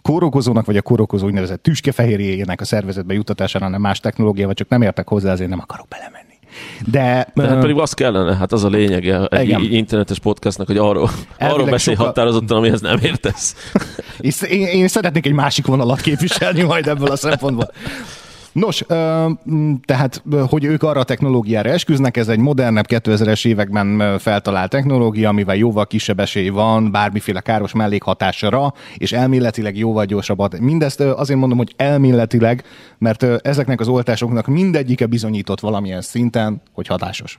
Speaker 1: kórokozónak, vagy a kórokozó úgynevezett tüskefehérjének a szervezetbe juttatására, hanem más technológia, vagy csak nem értek hozzá, ezért nem akarok belemenni. De,
Speaker 2: De hát pedig az kellene, hát az a lényege egy igen. internetes podcastnak, hogy arról, arról beszélj sokkal... határozottan, amihez nem értesz.
Speaker 1: én, én szeretnék egy másik vonalat képviselni majd ebből a szempontból. Nos, tehát, hogy ők arra a technológiára esküznek, ez egy modernebb 2000-es években feltalált technológia, amivel jóval kisebb esély van bármiféle káros mellékhatásra, és elméletileg jóval gyorsabb. Mindezt azért mondom, hogy elméletileg, mert ezeknek az oltásoknak mindegyike bizonyított valamilyen szinten, hogy hatásos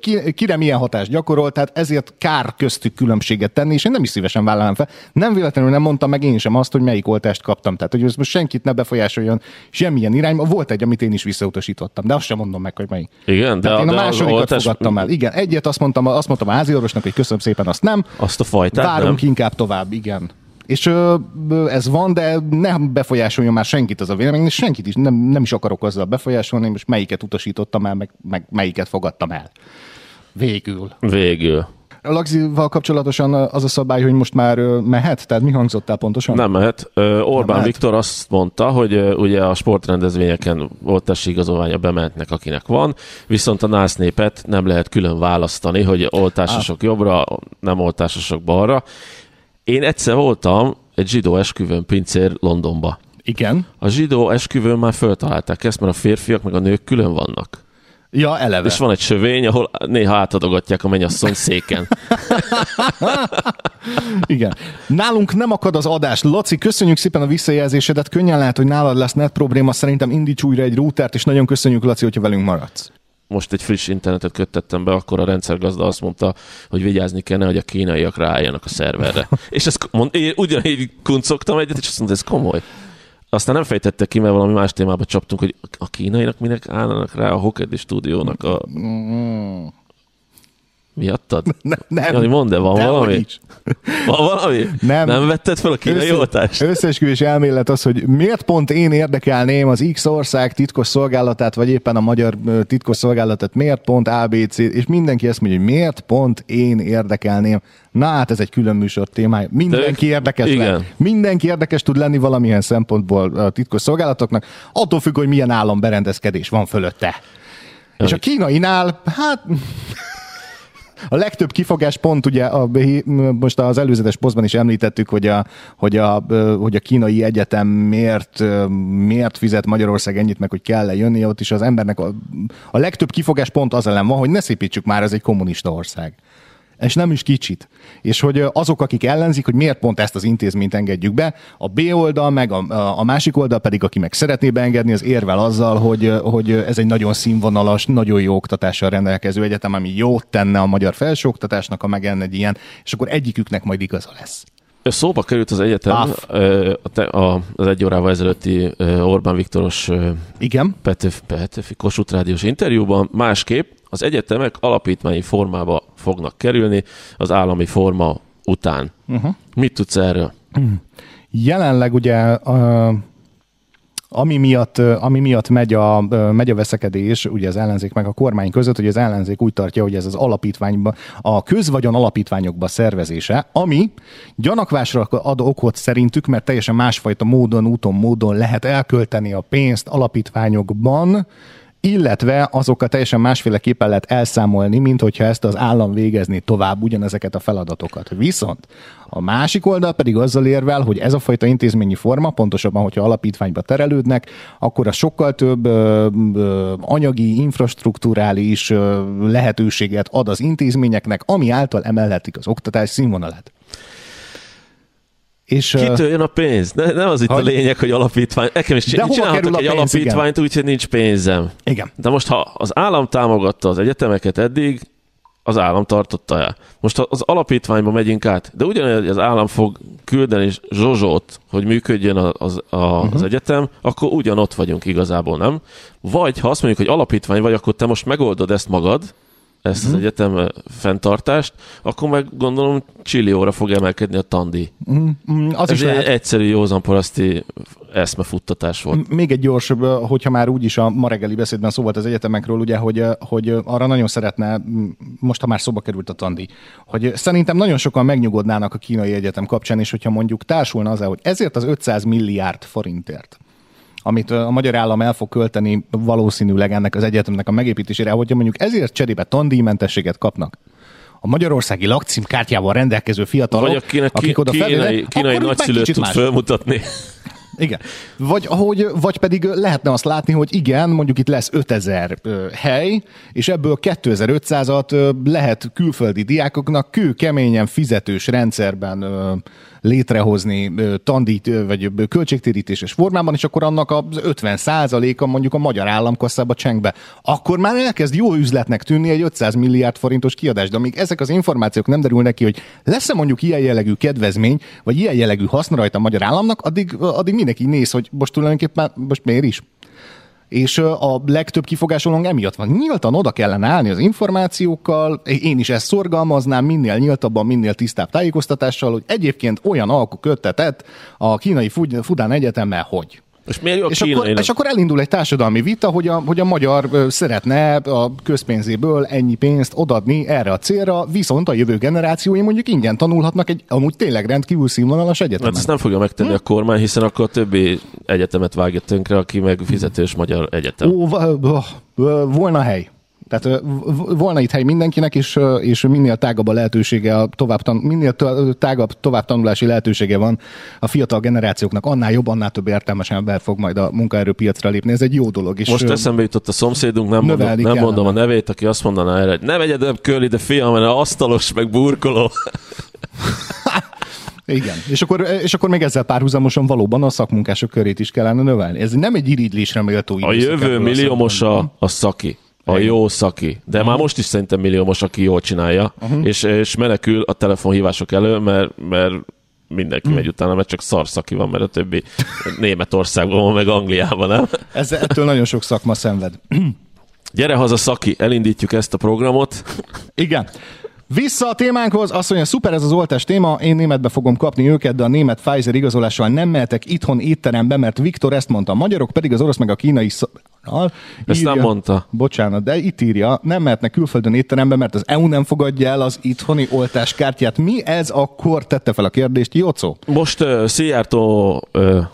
Speaker 1: ki, kire milyen hatást gyakorolt, tehát ezért kár köztük különbséget tenni, és én nem is szívesen vállalom fel. Nem véletlenül nem mondtam meg én sem azt, hogy melyik oltást kaptam. Tehát, hogy ez most senkit ne befolyásoljon semmilyen irányba. Volt egy, amit én is visszautasítottam, de azt sem mondom meg, hogy melyik.
Speaker 2: Igen, de,
Speaker 1: tehát én
Speaker 2: a,
Speaker 1: de másodikat oltás... fogadtam el. Igen, egyet azt mondtam, azt mondtam a háziorvosnak, hogy köszönöm szépen, azt nem.
Speaker 2: Azt a fajtát
Speaker 1: Várunk nem? inkább tovább, igen. És ö, ez van, de nem befolyásoljon már senkit az a vélemény, és senkit is nem, nem is akarok azzal befolyásolni, most melyiket utasítottam el, meg, meg melyiket fogadtam el. Végül.
Speaker 2: Végül.
Speaker 1: A Lagzival kapcsolatosan az a szabály, hogy most már mehet? Tehát mi hangzott el pontosan?
Speaker 2: Nem mehet. Orbán Nem mehet. Viktor azt mondta, hogy ugye a sportrendezvényeken oltási igazolványa bementnek, akinek van, viszont a nász népet nem lehet külön választani, hogy oltásosok ah. jobbra, nem oltásosok balra. Én egyszer voltam egy zsidó esküvőn pincér Londonba.
Speaker 1: Igen.
Speaker 2: A zsidó esküvőn már föltalálták ezt, mert a férfiak meg a nők külön vannak.
Speaker 1: Ja, eleve.
Speaker 2: És van egy sövény, ahol néha átadogatják a mennyasszony széken.
Speaker 1: Igen. Nálunk nem akad az adás. Laci, köszönjük szépen a visszajelzésedet. Könnyen lehet, hogy nálad lesz net probléma. Szerintem indíts újra egy routert, és nagyon köszönjük, Laci, hogyha velünk maradsz
Speaker 2: most egy friss internetet köttettem be, akkor a rendszergazda azt mondta, hogy vigyázni kellene, hogy a kínaiak ráálljanak a szerverre. és ezt mond, én ugyanígy kuncogtam egyet, és azt mondta, ez komoly. Aztán nem fejtette ki, mert valami más témába csaptunk, hogy a kínainak minek állnak rá a Hokedi stúdiónak a... Miattad?
Speaker 1: Ne, nem.
Speaker 2: Jani, mondd, de van nem valami? Nincs. Van valami? Nem. Nem vetted fel a kínai oltást?
Speaker 1: Összesküvés elmélet az, hogy miért pont én érdekelném az X ország titkos szolgálatát, vagy éppen a magyar titkos szolgálatát, miért pont ABC, és mindenki ezt mondja, hogy miért pont én érdekelném. Na hát ez egy külön műsor témája. Mindenki ők, érdekes igen. Mindenki érdekes tud lenni valamilyen szempontból a titkos szolgálatoknak, attól függ, hogy milyen államberendezkedés van fölötte. És a kínainál, hát a legtöbb kifogás pont ugye a, most az előzetes posztban is említettük, hogy a, hogy a, hogy a kínai egyetem miért, miért fizet Magyarország ennyit, meg hogy kell-e jönni, ott is az embernek a, a legtöbb kifogás pont az ellen van, hogy ne szépítsük már, ez egy kommunista ország és nem is kicsit. És hogy azok, akik ellenzik, hogy miért pont ezt az intézményt engedjük be, a B oldal, meg a, a másik oldal pedig, aki meg szeretné beengedni, az érvel azzal, hogy, hogy ez egy nagyon színvonalas, nagyon jó oktatással rendelkező egyetem, ami jót tenne a magyar felsőoktatásnak, a megenne egy ilyen, és akkor egyiküknek majd igaza lesz.
Speaker 2: Szóba került az egyetem az egy órával ezelőtti Orbán Viktoros
Speaker 1: Igen?
Speaker 2: Petőfi, Petőfi Kossuth Rádiós interjúban. Másképp az egyetemek alapítványi formába fognak kerülni az állami forma után. Uh-huh. Mit tudsz erről?
Speaker 1: Jelenleg ugye ami miatt, ami miatt megy a, megy a veszekedés, ugye az ellenzék meg a kormány között, hogy az ellenzék úgy tartja, hogy ez az alapítványba, a közvagyon alapítványokba szervezése, ami gyanakvásra ad okot szerintük, mert teljesen másfajta módon, úton, módon lehet elkölteni a pénzt alapítványokban, illetve azokkal teljesen másféleképpen lehet elszámolni, mint hogyha ezt az állam végezni tovább ugyanezeket a feladatokat. Viszont a másik oldal pedig azzal érvel, hogy ez a fajta intézményi forma, pontosabban, hogyha alapítványba terelődnek, akkor a sokkal több ö, ö, anyagi, infrastruktúrális ö, lehetőséget ad az intézményeknek, ami által emelhetik az oktatás színvonalát.
Speaker 2: És, Kitől jön a pénz? Ne, nem az itt hogy... a lényeg, hogy alapítvány. Nekem is csinálhatok egy pénz, alapítványt, úgyhogy nincs pénzem.
Speaker 1: Igen.
Speaker 2: De most, ha az állam támogatta az egyetemeket eddig, az állam tartotta el. Most az alapítványba megyünk át, de ugyanúgy az állam fog küldeni zsozsót, hogy működjön az, az, a, uh-huh. az egyetem, akkor ugyanott vagyunk igazából, nem? Vagy ha azt mondjuk, hogy alapítvány vagy, akkor te most megoldod ezt magad, ezt az egyetem fenntartást, akkor meg gondolom csillióra fog emelkedni a tandi.
Speaker 1: Mm, mm, az
Speaker 2: Ez
Speaker 1: is
Speaker 2: egy
Speaker 1: lehet.
Speaker 2: egyszerű józanparaszti eszmefuttatás volt.
Speaker 1: M- Még egy gyors, hogyha már úgyis a ma reggeli beszédben szó volt az egyetemekről, ugye, hogy, hogy arra nagyon szeretne, most ha már szóba került a tandi, hogy szerintem nagyon sokan megnyugodnának a kínai egyetem kapcsán, és hogyha mondjuk társulna az, hogy ezért az 500 milliárd forintért, amit a magyar állam el fog költeni valószínűleg ennek az egyetemnek a megépítésére, hogyha mondjuk ezért cserébe tandíjmentességet kapnak, a magyarországi lakcímkártyával rendelkező fiatalok,
Speaker 2: Vagy akinek
Speaker 1: akik oda
Speaker 2: kínai,
Speaker 1: felvének,
Speaker 2: kínai nagyszülőt tud felmutatni.
Speaker 1: Igen. Vagy, ahogy, vagy pedig lehetne azt látni, hogy igen, mondjuk itt lesz 5000 ö, hely, és ebből 2500-at ö, lehet külföldi diákoknak kő keményen fizetős rendszerben ö, létrehozni tandít vagy költségtérítéses formában, és akkor annak az 50 a mondjuk a magyar államkasszába cseng be. Akkor már elkezd jó üzletnek tűnni egy 500 milliárd forintos kiadás, de amíg ezek az információk nem derülnek ki, hogy lesz-e mondjuk ilyen jellegű kedvezmény, vagy ilyen jellegű haszna rajta a magyar államnak, addig, addig mindenki néz, hogy most tulajdonképpen most miért is. És a legtöbb kifogásolónk emiatt van. Nyíltan oda kellene állni az információkkal, én is ezt szorgalmaznám, minél nyíltabban, minél tisztább tájékoztatással, hogy egyébként olyan alku köttetett a kínai Fud- Fudán Egyetemmel, hogy.
Speaker 2: És miért jó
Speaker 1: És akkor,
Speaker 2: kínainak?
Speaker 1: és akkor elindul egy társadalmi vita, hogy a, hogy a magyar szeretne a közpénzéből ennyi pénzt odadni erre a célra, viszont a jövő generációi mondjuk ingyen tanulhatnak egy amúgy tényleg rendkívül színvonalas egyetemen.
Speaker 2: Hát ezt nem fogja megtenni a kormány, hiszen akkor a többi egyetemet vágja tönkre, aki meg fizetős magyar egyetem.
Speaker 1: Ó, volna hely. Tehát volna itt hely mindenkinek, és, és minél tágabb a lehetősége, a tovább tan- minél tágabb tovább tanulási lehetősége van a fiatal generációknak, annál jobb, annál több értelmes ember fog majd a munkaerőpiacra lépni. Ez egy jó dolog. És
Speaker 2: Most eszembe jutott a szomszédunk, nem, mondom, nem
Speaker 1: kellene.
Speaker 2: mondom a nevét, aki azt mondaná erre, hogy ne vegyed el de fiam, mert asztalos, meg burkoló.
Speaker 1: Igen, és akkor, és akkor még ezzel párhuzamosan valóban a szakmunkások körét is kellene növelni. Ez nem egy irigylésre méltó
Speaker 2: A jövő milliómosa a szaki. A jó szaki. De már most is szerintem milliómos, aki jól csinálja, és, és menekül a telefonhívások elő, mert, mert mindenki megy utána, mert csak szarszaki van, mert a többi Németországban meg Angliában, nem?
Speaker 1: Ez, ettől nagyon sok szakma szenved.
Speaker 2: Gyere haza, Szaki, elindítjuk ezt a programot.
Speaker 1: Igen. Vissza a témánkhoz, azt mondja, szuper ez az oltás téma, én németbe fogom kapni őket, de a német Pfizer igazolással nem mehetek itthon étterembe, mert Viktor ezt mondta, a magyarok pedig az orosz meg a kínai sz- Nal,
Speaker 2: Ezt nem mondta.
Speaker 1: Bocsánat, de itt írja, nem mehetnek külföldön étterembe, mert az EU nem fogadja el az itthoni oltáskártyát. Mi ez akkor? Tette fel a kérdést Jocó.
Speaker 2: Most uh, Szijjártó uh,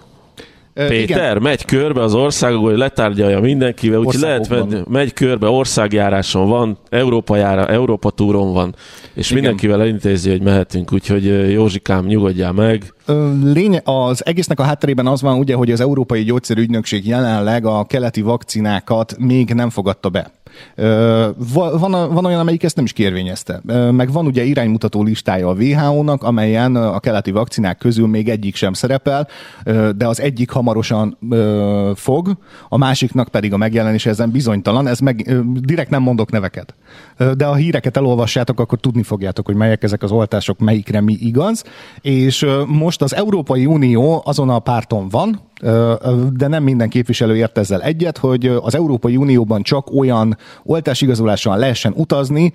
Speaker 2: Péter
Speaker 1: igen.
Speaker 2: megy körbe az országokban, hogy letárgyalja mindenkivel, úgyhogy lehet menni, megy körbe, országjáráson van, Európa, jára, Európa túron van, és
Speaker 1: Igen.
Speaker 2: mindenkivel elintézi, hogy mehetünk, úgyhogy Józsikám, nyugodjál meg.
Speaker 1: Ö, Lénye, az egésznek a hátterében az van, ugye, hogy az Európai Gyógyszerügynökség jelenleg a keleti vakcinákat még nem fogadta be. Van, van olyan, amelyik ezt nem is kérvényezte. Meg van ugye iránymutató listája a WHO-nak, amelyen a keleti vakcinák közül még egyik sem szerepel, de az egyik hamarosan fog, a másiknak pedig a megjelenése ezen bizonytalan. Ez meg direkt nem mondok neveket. De a híreket elolvassátok, akkor tudni fogjátok, hogy melyek ezek az oltások, melyikre mi igaz. És most az Európai Unió azon a párton van, de nem minden képviselő ért ezzel egyet, hogy az Európai Unióban csak olyan oltásigazolással lehessen utazni,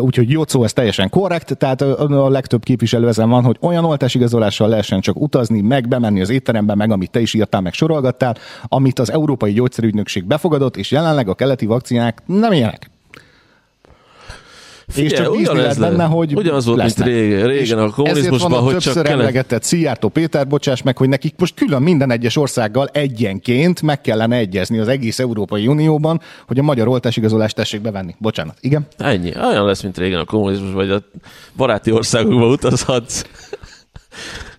Speaker 1: úgyhogy Jocó, ez teljesen korrekt, tehát a legtöbb képviselő ezen van, hogy olyan oltásigazolással lehessen csak utazni, meg bemenni az étterembe, meg amit te is írtál, meg sorolgattál, amit az Európai Gyógyszerügynökség befogadott, és jelenleg a keleti vakcinák nem ilyenek. És csak
Speaker 2: ugyanez
Speaker 1: benne, hogy
Speaker 2: Ugyanaz volt,
Speaker 1: lesznek.
Speaker 2: mint régen,
Speaker 1: És
Speaker 2: régen a
Speaker 1: ezért van
Speaker 2: kommunizmusban,
Speaker 1: a
Speaker 2: hogy
Speaker 1: többször
Speaker 2: csak kelet...
Speaker 1: emlegetett Szijjártó Péter, bocsáss meg, hogy nekik most külön minden egyes országgal egyenként meg kellene egyezni az egész Európai Unióban, hogy a magyar oltásigazolást tessék bevenni. Bocsánat. Igen?
Speaker 2: Ennyi. Olyan lesz, mint régen a kommunizmus, vagy a baráti országokba utazhatsz.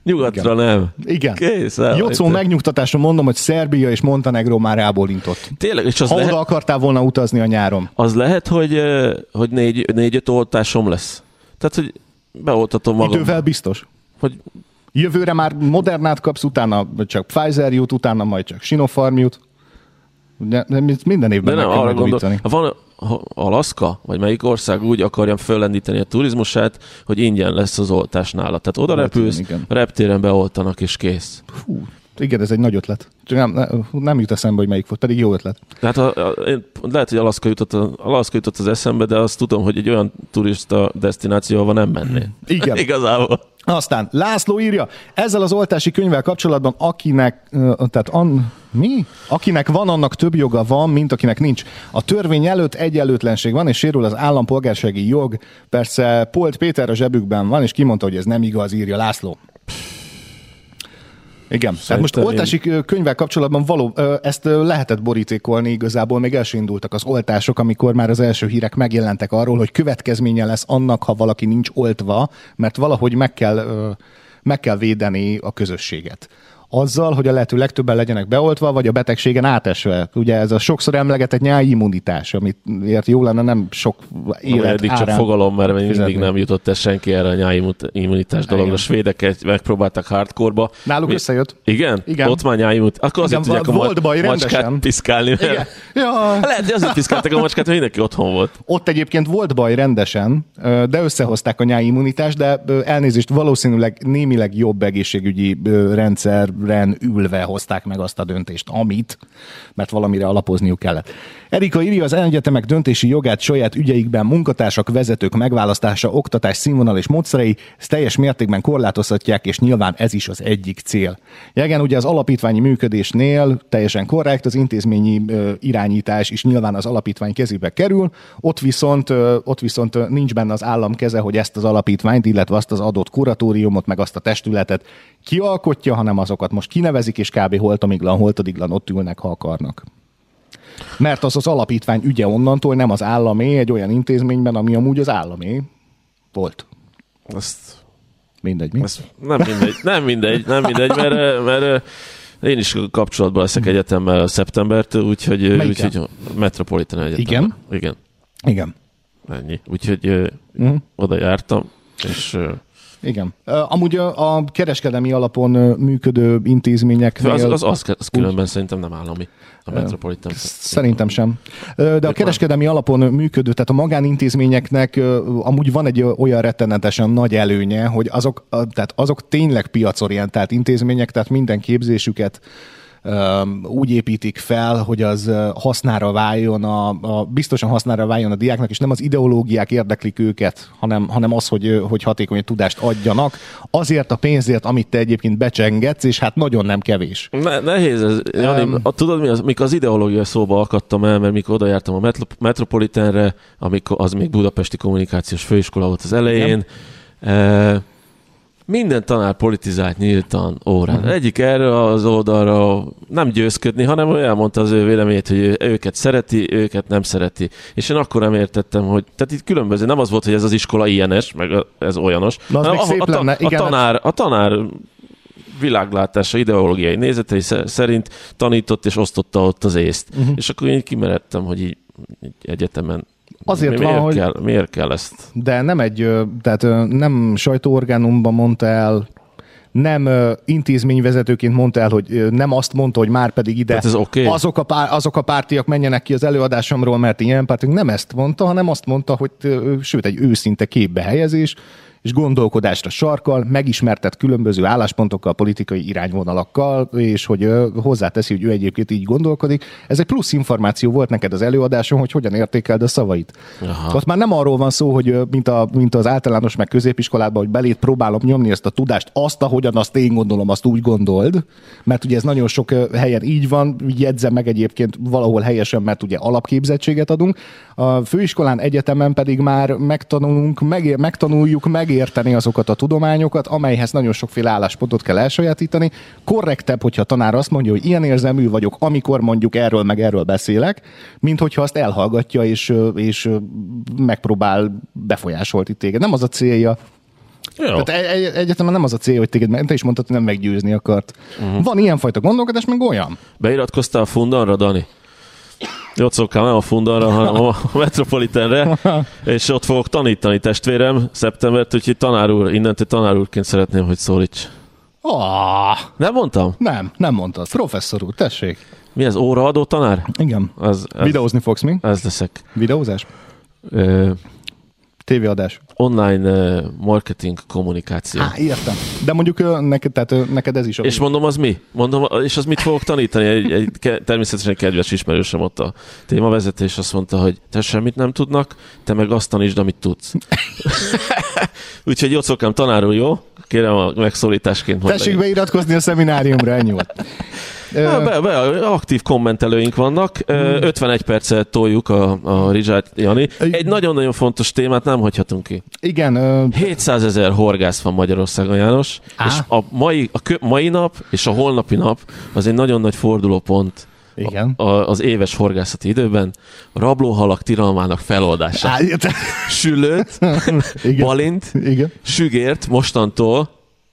Speaker 2: Nyugatra nem.
Speaker 1: Igen.
Speaker 2: Kész. el-
Speaker 1: Jocó, megnyugtatásra mondom, hogy Szerbia és Montenegro már rábólintott.
Speaker 2: Tényleg, és az,
Speaker 1: Ha oda
Speaker 2: lehet,
Speaker 1: akartál volna utazni a nyáron.
Speaker 2: az lehet, hogy, hogy négy, négy-öt oltásom lesz. Tehát, hogy beoltatom magam.
Speaker 1: Idővel biztos.
Speaker 2: Hogy
Speaker 1: Jövőre már Modernát kapsz, utána csak Pfizer jut, utána majd csak Sinopharm jut. De minden
Speaker 2: De
Speaker 1: évben
Speaker 2: nem,
Speaker 1: meg kell
Speaker 2: arra gondol, van Alaszka, vagy melyik ország úgy akarja föllendíteni a turizmusát, hogy ingyen lesz az oltás nála. Tehát oda repülsz, reptéren beoltanak, és kész.
Speaker 1: Hú, Igen, ez egy nagy ötlet. Csak nem, nem, jut eszembe, hogy melyik volt, pedig jó ötlet.
Speaker 2: Tehát a, a, én, lehet, hogy Alaszka jutott, a, Alaszka jutott az eszembe, de azt tudom, hogy egy olyan turista destináció, ahol nem menné.
Speaker 1: Igen.
Speaker 2: Igazából.
Speaker 1: Aztán László írja, ezzel az oltási könyvvel kapcsolatban, akinek, tehát an, mi? Akinek van, annak több joga van, mint akinek nincs. A törvény előtt egyenlőtlenség van, és sérül az állampolgársági jog. Persze Polt Péter a zsebükben van, és kimondta, hogy ez nem igaz, írja László. Igen, tehát most
Speaker 2: Szerintem
Speaker 1: oltási ö, könyvvel kapcsolatban való, ezt lehetett borítékolni igazából, még első indultak az oltások, amikor már az első hírek megjelentek arról, hogy következménye lesz annak, ha valaki nincs oltva, mert valahogy meg kell, meg kell védeni a közösséget. Azzal, hogy a lehető legtöbben legyenek beoltva, vagy a betegségen átesve. Ugye ez a sokszor emlegetett nyári immunitás, amit ért jó lenne nem sok
Speaker 2: Élet eddig csak fogalom, mert még
Speaker 1: fizetni.
Speaker 2: mindig nem jutott el senki erre a nyáimmunitás dologra.
Speaker 1: Igen.
Speaker 2: A svédeket megpróbáltak hardcore-ba.
Speaker 1: Náluk
Speaker 2: Mi-
Speaker 1: összejött.
Speaker 2: Igen?
Speaker 1: Igen.
Speaker 2: Ott már nyáimmunitás. Akkor azért
Speaker 1: Igen,
Speaker 2: tudják a
Speaker 1: volt baj,
Speaker 2: macskát
Speaker 1: rendesen.
Speaker 2: piszkálni. Mert...
Speaker 1: Igen. Ja,
Speaker 2: Lehet, hogy azért piszkáltak a macskát, mert mindenki otthon volt.
Speaker 1: Ott egyébként volt baj rendesen, de összehozták a nyári immunitást, de elnézést valószínűleg némileg jobb egészségügyi ö, rendszeren ülve hozták meg azt a döntést, amit, mert valamire alapozniuk kellett. Erika írja az egyetemek döntési jogát saját ügyeikben munkatársak, vezetők megválasztása, oktatás színvonal és módszerei teljes mértékben korlátozhatják, és nyilván ez is az egyik cél. Igen, ugye az alapítványi működésnél teljesen korrekt, az intézményi ö, irányítás is nyilván az alapítvány kezébe kerül, ott viszont, ö, ott viszont nincs benne az állam keze, hogy ezt az alapítványt, illetve azt az adott kuratóriumot, meg azt a testületet kialkotja, hanem azokat most kinevezik, és kb. holtamiglan, holtadiglan ott ülnek, ha akarnak. Mert az az alapítvány ügye onnantól nem az államé egy olyan intézményben, ami amúgy az államé volt.
Speaker 2: Azt,
Speaker 1: Mindegy, mi?
Speaker 2: azt nem mindegy, nem mindegy, nem mindegy, mert, mert én is kapcsolatban leszek egyetemmel szeptembertől, úgyhogy,
Speaker 1: Melyikkel?
Speaker 2: úgyhogy Metropolitan Egyetem.
Speaker 1: Igen?
Speaker 2: Igen,
Speaker 1: Igen.
Speaker 2: ennyi. Úgyhogy
Speaker 1: Mhm.
Speaker 2: oda jártam, és
Speaker 1: Igen. Amúgy a, a kereskedelmi alapon működő intézményeknél...
Speaker 2: az, az, az, az különben szerintem nem állami. A Metropolitan.
Speaker 1: Szerintem sem. De a kereskedelmi alapon működő, tehát a magánintézményeknek amúgy van egy olyan rettenetesen nagy előnye, hogy azok, tehát azok tényleg piacorientált intézmények, tehát minden képzésüket úgy építik fel, hogy az hasznára váljon, a, a, biztosan hasznára váljon a diáknak, és nem az ideológiák érdeklik őket, hanem, hanem az, hogy, hogy hatékony tudást adjanak. Azért a pénzért, amit te egyébként becsengetsz, és hát nagyon nem kevés.
Speaker 2: Ne, nehéz ez. Jani,
Speaker 1: Em.
Speaker 2: a, tudod mi az, mikor az ideológia szóba akadtam el, mert mikor oda jártam a Metro, Metropolitanre, amikor az még Budapesti Kommunikációs Főiskola volt az elején, e, minden tanár politizált nyíltan órán. Uh-huh. Egyik erre az oldalra nem győzködni, hanem elmondta az ő véleményét, hogy ő, őket szereti, őket nem szereti. És én akkor nem értettem, hogy tehát itt különböző, nem az volt, hogy ez az iskola ilyenes, meg a- ez olyanos.
Speaker 1: Na, az
Speaker 2: hanem
Speaker 1: még szép
Speaker 2: a,
Speaker 1: lenne,
Speaker 2: a,
Speaker 1: igen.
Speaker 2: tanár, a tanár világlátása, ideológiai nézetei sze- szerint tanított és osztotta ott az észt.
Speaker 1: Mhm.
Speaker 2: Uh-huh. És akkor én kimeredtem, hogy így egyetemen
Speaker 1: Azért
Speaker 2: mi,
Speaker 1: van,
Speaker 2: miért,
Speaker 1: hogy-
Speaker 2: kell, miért kell ezt?
Speaker 1: de nem egy, tehát nem sajtóorgánumban mondta el, nem intézményvezetőként mondta el, hogy nem azt mondta, hogy már pedig ide
Speaker 2: ez oké?
Speaker 1: azok, a pár, azok a pártiak menjenek ki az előadásomról, mert ilyen pártiak nem ezt mondta, hanem azt mondta, hogy sőt egy őszinte képbehelyezés, és gondolkodásra sarkal, megismertet különböző álláspontokkal, politikai irányvonalakkal, és hogy hozzáteszi, hogy ő egyébként így gondolkodik. Ez egy plusz információ volt neked az előadáson, hogy hogyan értékeld a szavait.
Speaker 2: Aha.
Speaker 1: Ott már nem arról van szó, hogy mint, a, mint az általános meg középiskolában, hogy belét próbálom nyomni ezt a tudást, azt, ahogyan azt én gondolom, azt úgy gondold, mert ugye ez nagyon sok helyen így van, jegyzem meg egyébként valahol helyesen, mert ugye alapképzettséget adunk. A főiskolán, egyetemen pedig már megtanulunk, megér, megtanuljuk megérteni azokat a tudományokat, amelyhez nagyon sokféle álláspontot kell elsajátítani. Korrektebb, hogyha a tanár azt mondja, hogy ilyen érzelmű vagyok, amikor mondjuk erről meg erről beszélek, mint hogyha azt elhallgatja és, és megpróbál befolyásolni téged. Nem az a célja.
Speaker 2: Jó.
Speaker 1: Tehát egy, egy, egyetemen nem az a cél, hogy téged, meg- te is mondtad, hogy nem meggyőzni akart. Uh-huh. Van ilyenfajta gondolkodás, meg olyan.
Speaker 2: Beiratkoztál a Fundanra, Dani? Szokám, nem a Fundanra, hanem a Metropolitanre, és ott fogok tanítani testvérem szeptembert, úgyhogy tanár úr, innentől tanár úrként szeretném, hogy szólíts.
Speaker 1: Ah,
Speaker 2: Nem mondtam?
Speaker 1: nem, nem mondtad. Professzor úr, tessék.
Speaker 2: Mi ez, óraadó tanár?
Speaker 1: Igen.
Speaker 2: Ez, ez,
Speaker 1: Videózni fogsz mi?
Speaker 2: ez leszek.
Speaker 1: Videózás?
Speaker 2: Ö,
Speaker 1: Tévéadás.
Speaker 2: Online uh, marketing kommunikáció.
Speaker 1: Á, értem. De mondjuk ö, neked, tehát, ö, neked ez is.
Speaker 2: És mondom, az mi? Mondom, és az mit fogok tanítani? Egy, egy ke- természetesen egy kedves ismerősöm ott a témavezető, és azt mondta, hogy te semmit nem tudnak, te meg azt tanítsd, amit tudsz. Úgyhogy Jocokám, tanár úr, jó? Kérem a megszólításként.
Speaker 1: Tessék beiratkozni a szemináriumra, ennyi volt.
Speaker 2: Há, Be, be, aktív kommentelőink vannak.
Speaker 1: Hmm.
Speaker 2: Ö, 51 percet toljuk a, a Rizsát Jani. Egy nagyon-nagyon fontos témát nem hagyhatunk ki.
Speaker 1: igen, ö,
Speaker 2: 700 ezer horgász van Magyarországon, János,
Speaker 1: Á.
Speaker 2: és a mai, a kö, mai nap és a holnapi nap az egy nagyon nagy fordulópont
Speaker 1: igen.
Speaker 2: a, az éves horgászati időben. A rablóhalak tilalmának feloldása.
Speaker 1: Á, értem.
Speaker 2: Sülőt,
Speaker 1: Igen.
Speaker 2: balint,
Speaker 1: Igen.
Speaker 2: sügért mostantól,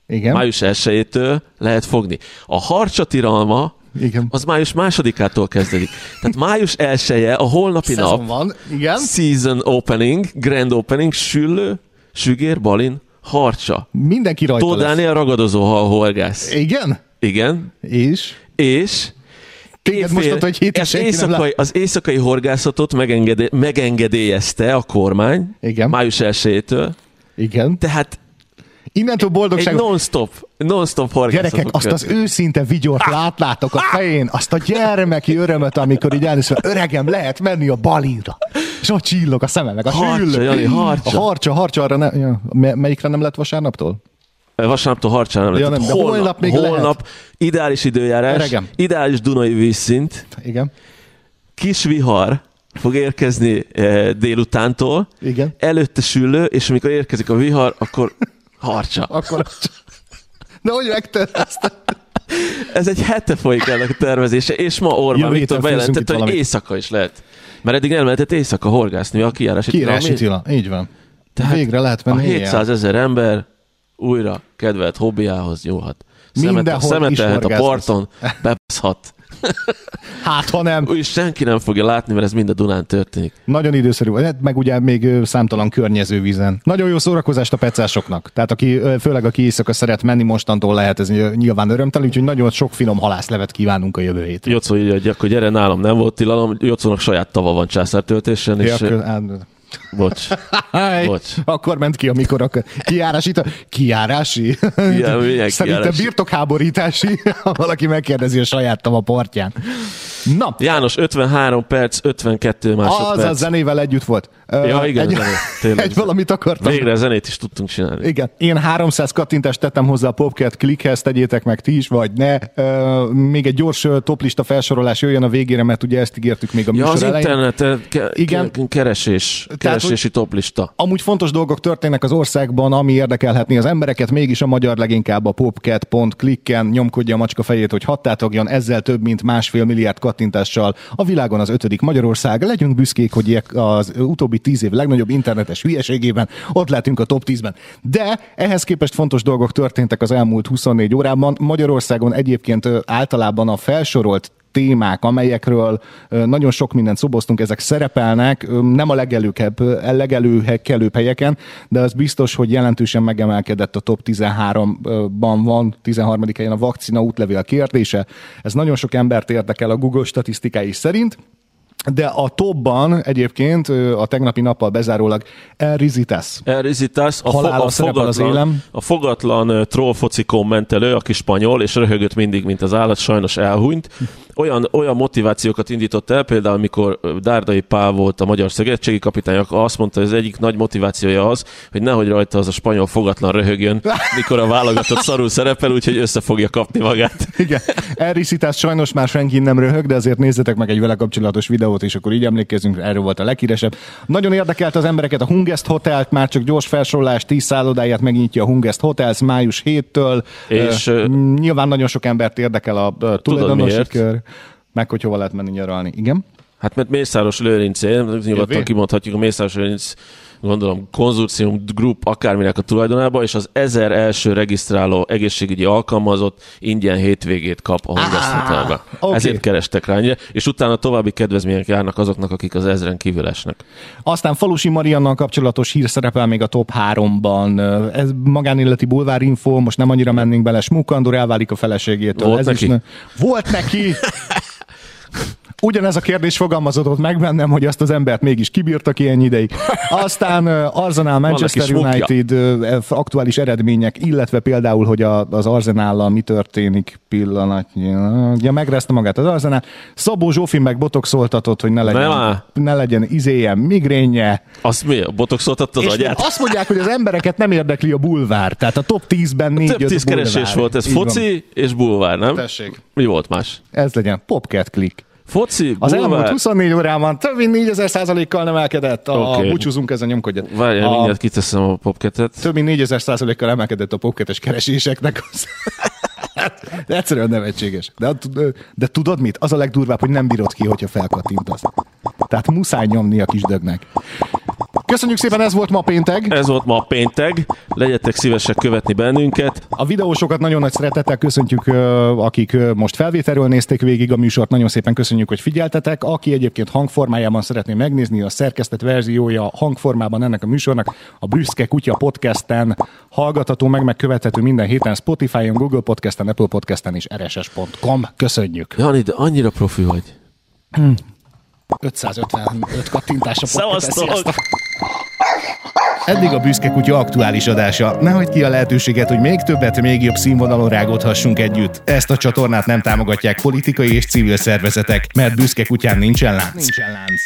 Speaker 1: Igen.
Speaker 2: május 1-től lehet fogni. A harcsa tilalma
Speaker 1: Igen.
Speaker 2: az május másodikától kezdődik. Tehát május 1 a holnapi
Speaker 1: Szezon
Speaker 2: nap,
Speaker 1: van, igen.
Speaker 2: season opening, grand opening, süllő, sügér, balin, harcsa.
Speaker 1: Mindenki rajta
Speaker 2: Tóth
Speaker 1: lesz.
Speaker 2: Dániel ragadozó horgász.
Speaker 1: Igen?
Speaker 2: Igen.
Speaker 1: És?
Speaker 2: És
Speaker 1: Téged most mondta, hogy hétig
Speaker 2: az, éjszakai, az éjszakai horgászatot megengedé, megengedélyezte a kormány
Speaker 1: Igen.
Speaker 2: május 1-től.
Speaker 1: Igen.
Speaker 2: Tehát
Speaker 1: Innentől
Speaker 2: egy
Speaker 1: boldogság.
Speaker 2: non-stop, non-stop horgászatot
Speaker 1: Gyerekek, azt az
Speaker 2: követünk.
Speaker 1: őszinte vigyort látnátok a fején, azt a gyermeki örömet, amikor így elnézve, öregem, lehet menni a balinra. És ott csillog a szemem, meg a
Speaker 2: Harcsa. Jani, harcsa.
Speaker 1: A harcsa, harcsa arra ne, ja. Me- melyikre nem lett vasárnaptól?
Speaker 2: Vasárnaptól harcsán nem
Speaker 1: Ja,
Speaker 2: lehet.
Speaker 1: nem, de holnap még
Speaker 2: holnap ideális időjárás,
Speaker 1: Öregem.
Speaker 2: ideális Dunai vízszint,
Speaker 1: Igen.
Speaker 2: kis vihar fog érkezni eh, délutántól,
Speaker 1: Igen.
Speaker 2: előtte süllő, és amikor érkezik a vihar, akkor harcsa.
Speaker 1: Akkor... De hogy megtervezted?
Speaker 2: Ez egy hete folyik el a tervezése, és ma Orbán Viktor bejelentette, hogy éjszaka is lehet. Mert eddig nem lehetett éjszaka horgászni, a kiárási tilalom.
Speaker 1: tila, így van.
Speaker 2: Tehát
Speaker 1: Végre lehet
Speaker 2: A
Speaker 1: menni éjjel.
Speaker 2: 700 ezer ember újra kedvelt hobbiához nyúlhat.
Speaker 1: Mindenhol
Speaker 2: Szemetelhet a parton, bebaszhat.
Speaker 1: Hát, ha nem.
Speaker 2: És senki nem fogja látni, mert ez mind a Dunán történik.
Speaker 1: Nagyon időszerű, hát meg ugye még számtalan környezővízen. Nagyon jó szórakozást a pecásoknak. Tehát aki, főleg aki éjszaka szeret menni, mostantól lehet ez ny- nyilván örömteli, úgyhogy nagyon sok finom halászlevet kívánunk a jövő hétre.
Speaker 2: Jocó így, hogy akkor gyere nálam, nem volt tilalom. Jocónak saját tava van császártöltésen,
Speaker 1: Ja,
Speaker 2: és
Speaker 1: á,
Speaker 2: bocs. Bocs.
Speaker 1: Akkor ment ki, amikor akar. Kiárási? Kiárási?
Speaker 2: milyen
Speaker 1: Szerintem birtokháborítási, ha valaki megkérdezi a saját tava partján. Na,
Speaker 2: János, 53 perc, 52 másodperc.
Speaker 1: az a zenével együtt volt.
Speaker 2: Ja, igen,
Speaker 1: egy,
Speaker 2: a zené, tényleg.
Speaker 1: egy valamit akartam.
Speaker 2: Végre zenét is tudtunk csinálni.
Speaker 1: Igen. Én 300 kattintást tettem hozzá a Popcat klikhez, tegyétek meg ti is, vagy ne. Még egy gyors toplista felsorolás jöjjön a végére, mert ugye ezt ígértük még a
Speaker 2: Ja,
Speaker 1: műsor
Speaker 2: az
Speaker 1: elején.
Speaker 2: interneten ke-
Speaker 1: Igen.
Speaker 2: ke- keresés, keresési toplista.
Speaker 1: Amúgy fontos dolgok történnek az országban, ami érdekelhetni az embereket, mégis a magyar leginkább a popcat.clicken nyomkodja a macska fejét, hogy hattátogjon, ezzel több mint másfél milliárd kattintással a világon az ötödik Magyarország. Legyünk büszkék, hogy az utóbbi tíz év legnagyobb internetes hülyeségében ott lehetünk a top 10-ben. De ehhez képest fontos dolgok történtek az elmúlt 24 órában. Magyarországon egyébként általában a felsorolt témák, amelyekről nagyon sok mindent szoboztunk, ezek szerepelnek, nem a legelőkebb, legelőkelőbb helyeken, de az biztos, hogy jelentősen megemelkedett a top 13-ban van, 13. helyen a vakcina útlevél kérdése. Ez nagyon sok embert érdekel a Google statisztikái szerint. De a topban egyébként a tegnapi nappal bezárólag Elrizitas.
Speaker 2: Elrizitas, a, fo- a,
Speaker 1: szerepel az
Speaker 2: fogatlan,
Speaker 1: élem.
Speaker 2: a fogatlan trollfoci kommentelő, aki spanyol, és röhögött mindig, mint az állat, sajnos elhunyt. Olyan, olyan motivációkat indított el, például amikor Dárdai Pál volt a magyar szövetségi kapitány, akkor azt mondta, hogy az egyik nagy motivációja az, hogy nehogy rajta az a spanyol fogatlan röhögjön, mikor a válogatott szarul szerepel, úgyhogy össze fogja kapni magát.
Speaker 1: Igen, Elrizitas sajnos már senki nem röhög, de azért nézzetek meg egy vele kapcsolatos videót, és akkor így emlékezünk, erről volt a leghíresebb. Nagyon érdekelt az embereket a Hungest Hotelt, már csak gyors felsorolás, 10 szállodáját megnyitja a Hungest Hotels május 7-től.
Speaker 2: És,
Speaker 1: ö, nyilván nagyon sok embert érdekel a, a tulajdonosi kör, meg hogy hova lehet menni nyaralni. Igen?
Speaker 2: Hát mert Mészáros Lőrincén, nyugodtan kimondhatjuk a Mészáros Lőrinc gondolom konzorcium group akárminek a tulajdonába, és az ezer első regisztráló egészségügyi alkalmazott ingyen hétvégét kap a Hondas
Speaker 1: Á,
Speaker 2: Hotelbe.
Speaker 1: oké.
Speaker 2: Ezért kerestek rá, és utána további kedvezmények járnak azoknak, akik az ezren kívül esnek.
Speaker 1: Aztán Falusi Mariannal kapcsolatos hír szerepel még a top 3-ban. Ez magánéleti bulvárinfo, most nem annyira mennénk bele. Smukandor elválik a feleségétől.
Speaker 2: Volt
Speaker 1: Ez
Speaker 2: neki?
Speaker 1: Is ne... Volt neki! Ugyanez a kérdés fogalmazódott meg bennem, hogy azt az embert mégis kibírtak ilyen ideig. Aztán Arsenal, Manchester United uh, aktuális eredmények, illetve például, hogy a, az Arsenállal mi történik pillanatnyilag. Ja, megrezte magát az Arsenal. Szabó Zsófi meg botoxoltatott, hogy ne legyen, ne, ne legyen izéjem, migrénye.
Speaker 2: Azt mi? Botoxoltatta az
Speaker 1: És
Speaker 2: agyát?
Speaker 1: Azt mondják, hogy az embereket nem érdekli a bulvár. Tehát a top 10-ben négy
Speaker 2: Több tíz keresés volt, ez
Speaker 1: Így van.
Speaker 2: foci és bulvár, nem?
Speaker 1: Tessék.
Speaker 2: Mi volt más?
Speaker 1: Ez legyen. Popcat click.
Speaker 2: Foci,
Speaker 1: Az
Speaker 2: bulvár.
Speaker 1: elmúlt 24 órában több mint 4000 százalékkal növelkedett. A,
Speaker 2: Oké.
Speaker 1: Búcsúzunk ezen nyomkodjat.
Speaker 2: Várjál,
Speaker 1: A-
Speaker 2: mindjárt kiteszem a popketet.
Speaker 1: több mint 4000 százalékkal emelkedett a popketes kereséseknek. Az... de egyszerűen nevetséges. De, de tudod mit? Az a legdurvább, hogy nem bírod ki, hogyha felkattintasz. Tehát muszáj nyomni a kis dögnek. Köszönjük szépen, ez volt ma péntek.
Speaker 2: Ez volt ma péntek. Legyetek szívesek követni bennünket.
Speaker 1: A videósokat nagyon nagy szeretettel köszöntjük, akik most felvételről nézték végig a műsort. Nagyon szépen köszönjük, hogy figyeltetek. Aki egyébként hangformájában szeretné megnézni, a szerkesztett verziója hangformában ennek a műsornak a Büszke Kutya podcasten hallgatható meg, meg követhető minden héten Spotify-on, Google Podcasten, Apple Podcasten és rss.com. Köszönjük.
Speaker 2: Jani, de annyira profi vagy.
Speaker 1: 555 kattintásra
Speaker 2: Szevasztok!
Speaker 1: Eddig a Büszke Kutya aktuális adása. Ne hagyd ki a lehetőséget, hogy még többet, még jobb színvonalon rágódhassunk együtt. Ezt a csatornát nem támogatják politikai és civil szervezetek, mert Büszke Kutyán nincsen lánc. Nincsen lánc.